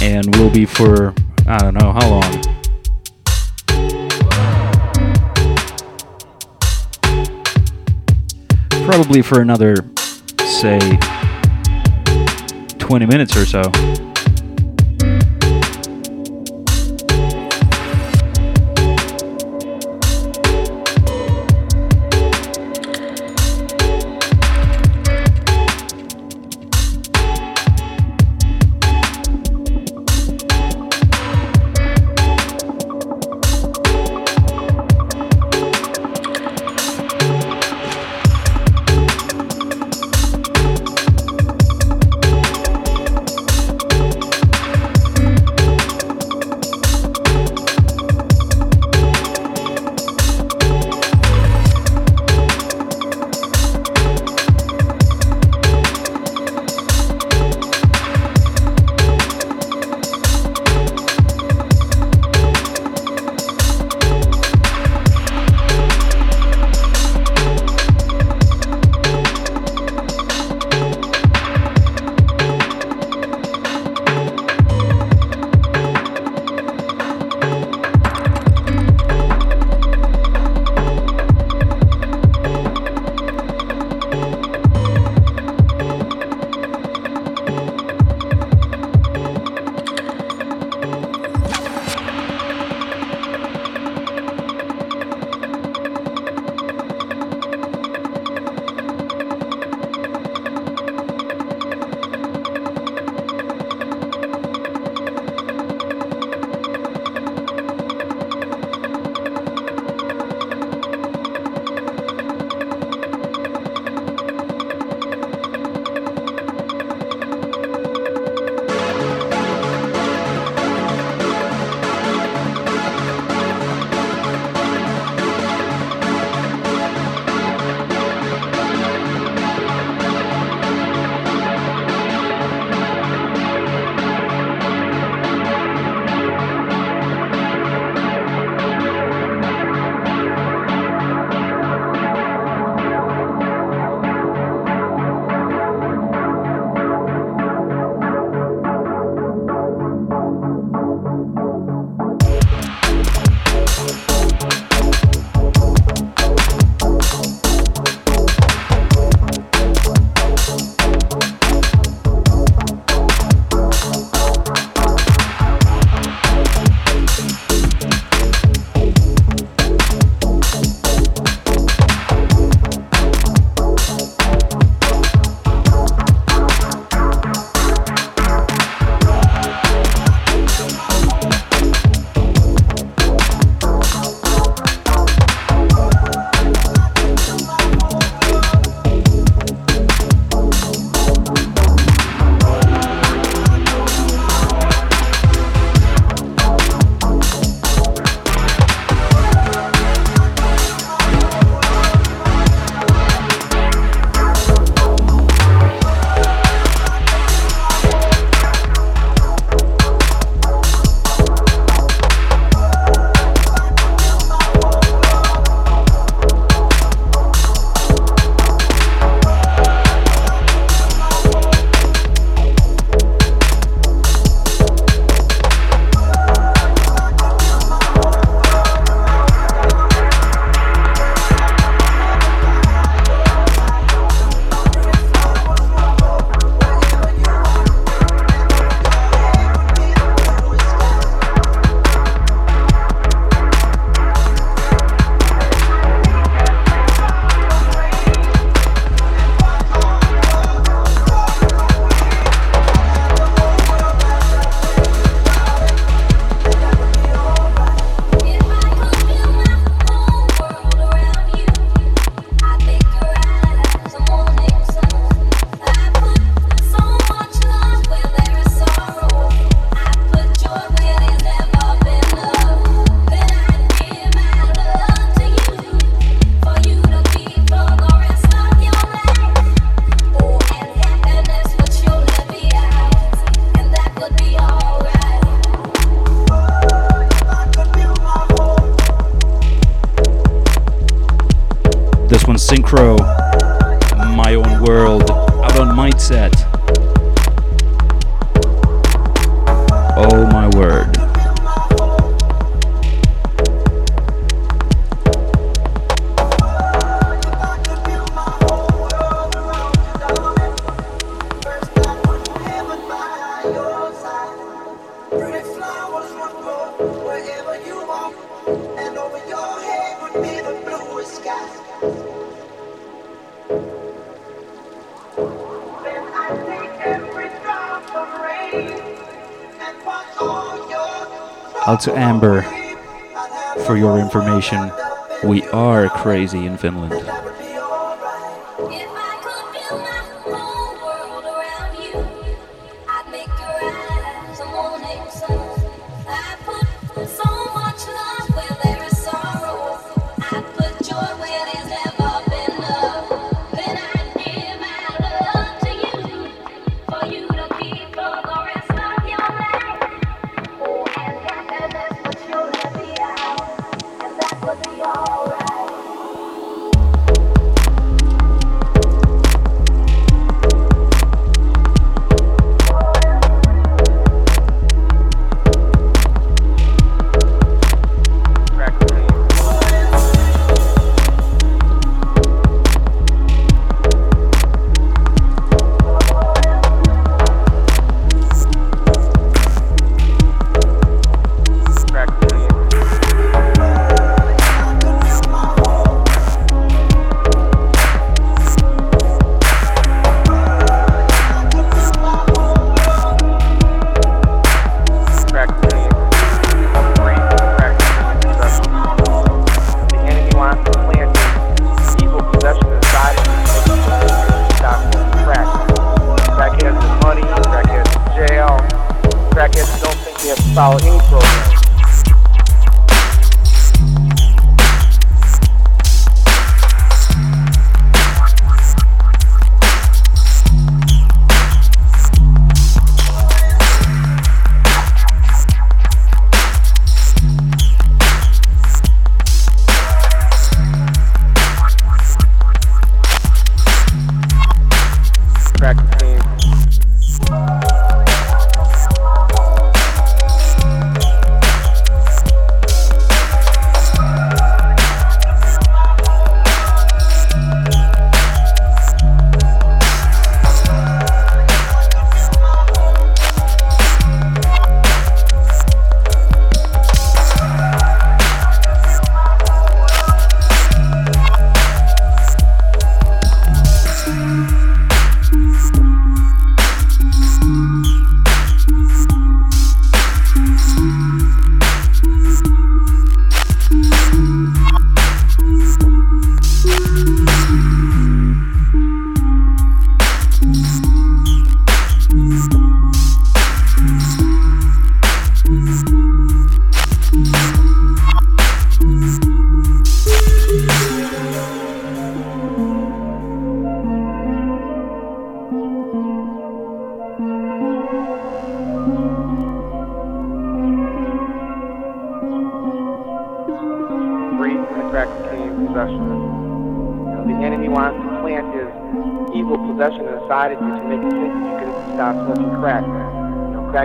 And we'll be for, I don't know, how long? Probably for another, say, 20 minutes or so. To Amber. For your information, we are crazy in Finland.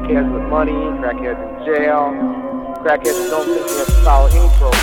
Crackheads with money, crackheads in jail, crackheads don't think they have any program.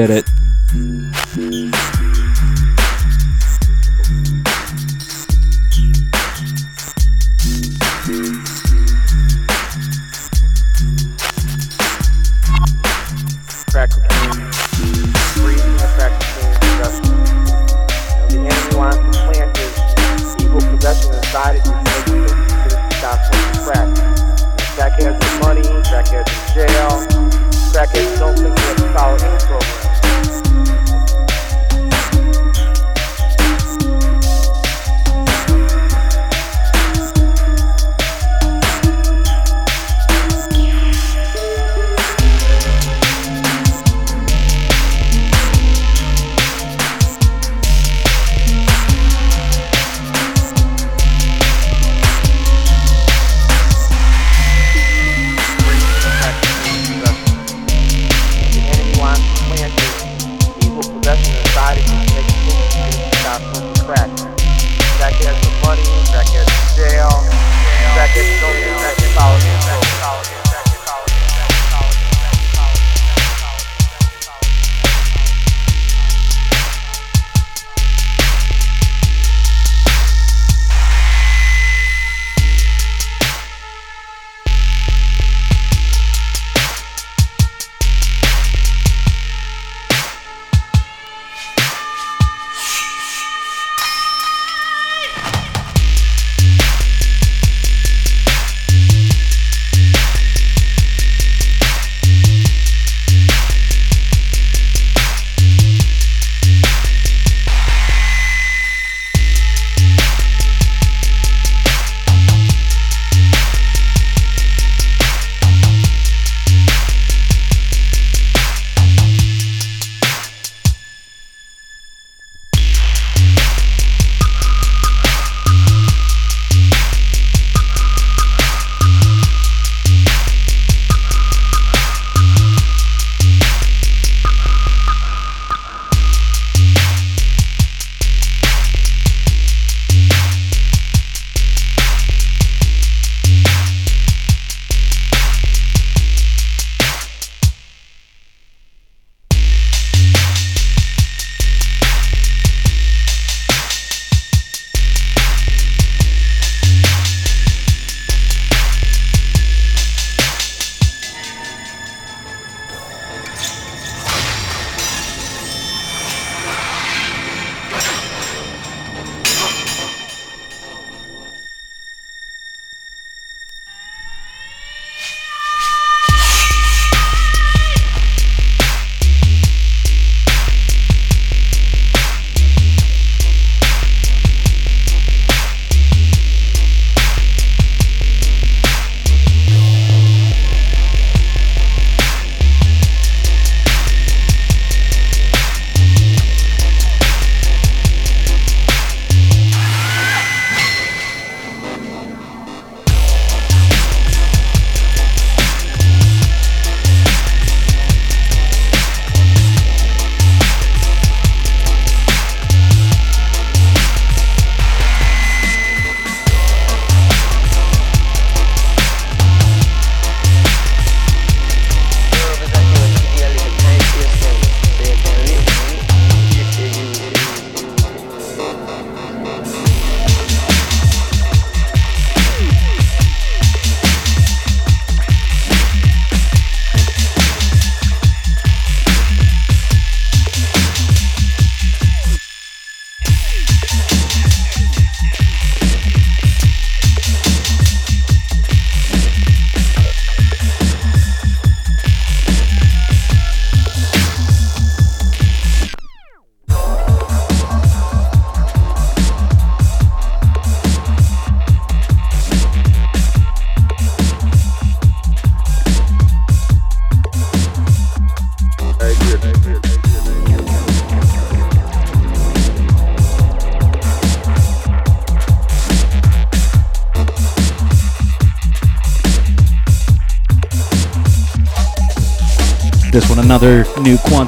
Get it.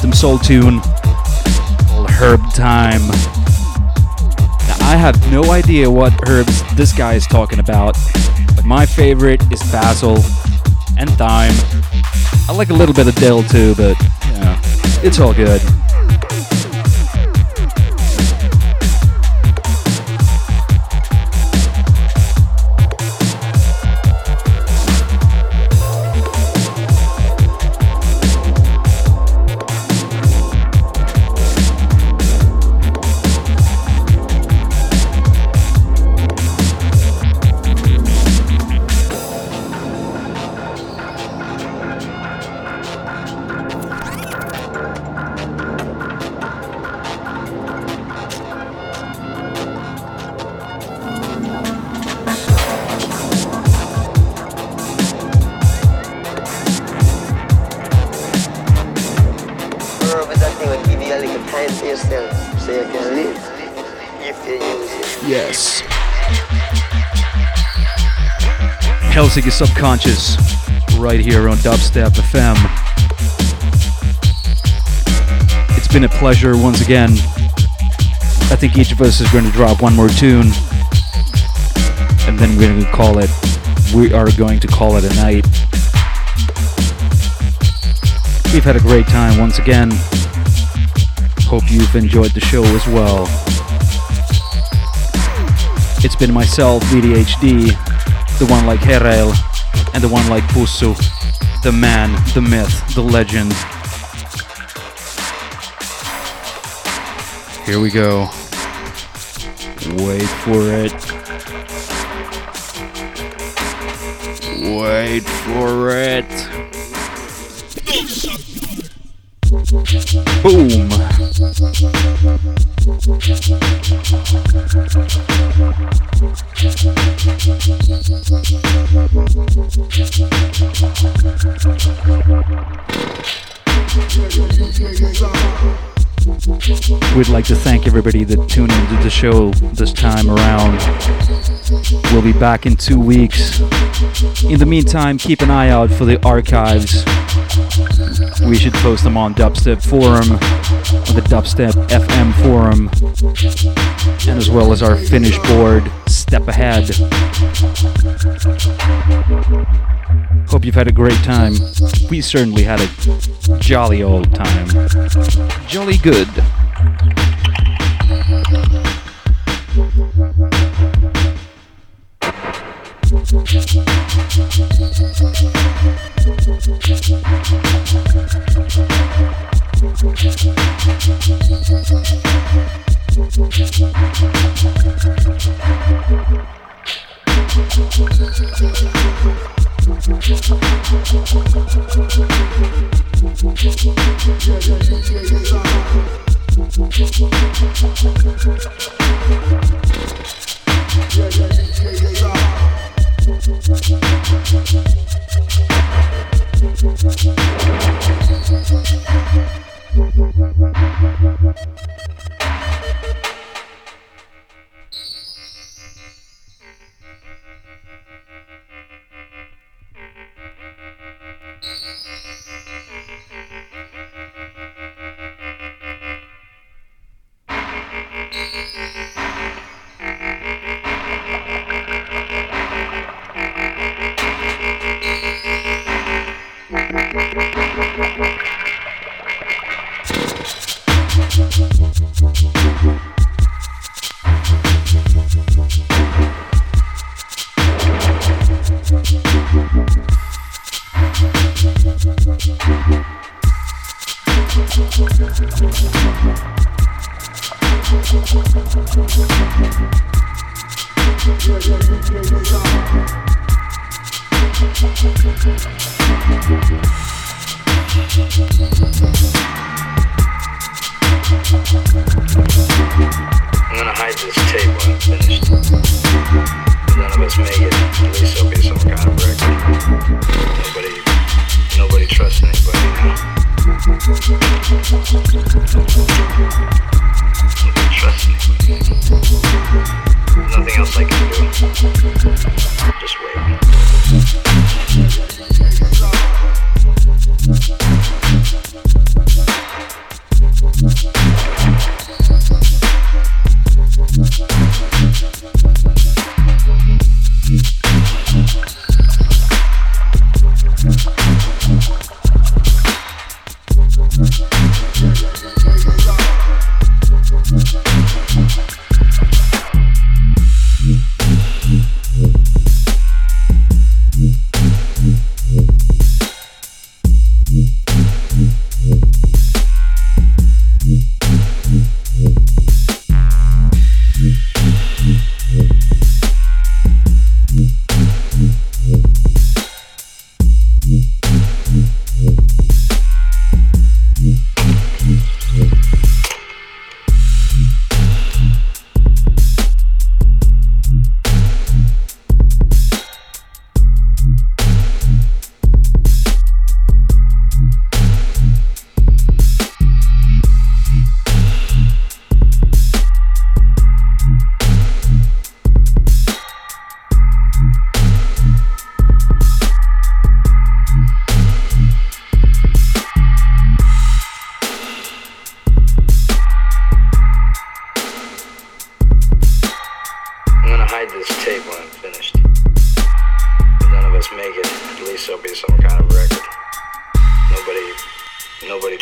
Quantum Soul tune called Herb Time. Now, I have no idea what herbs this guy is talking about, but my favorite is basil and thyme. I like a little bit of dill too, but yeah, it's all good. Dubstep FM. It's been a pleasure once again. I think each of us is going to drop one more tune, and then we're going to call it. We are going to call it a night. We've had a great time once again. Hope you've enjoyed the show as well. It's been myself, VDHD, the one like Herel, and the one like Pusu, the man, the myth, the legend. Here we go. Wait for it. Wait for it. Boom. We'd like to thank everybody that tuned into the show this time around. We'll be back in two weeks. In the meantime, keep an eye out for the archives. We should post them on Dubstep Forum, on the Dubstep FM Forum, and as well as our finished board, Step Ahead. Hope you've had a great time. We certainly had a jolly old time. Jolly good.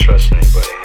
Yes.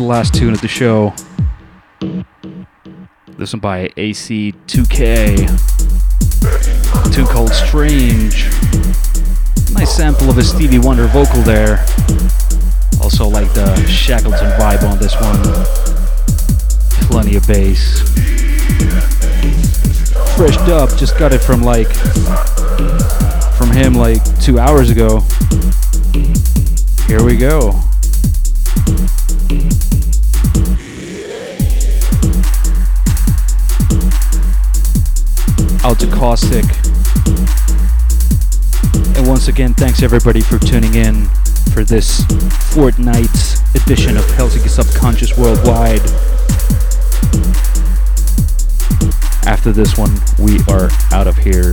The last tune of the show. This one by AC2K. A tune called Strange. Nice sample of a Stevie Wonder vocal there. Also like the Shackleton vibe on this one. Plenty of bass. Fresh dub, just got it from like from him like two hours ago. Here we go. Out to Caustic. And once again, thanks everybody for tuning in for this fortnight's edition of Helsinki Subconscious Worldwide. After this one, we are out of here.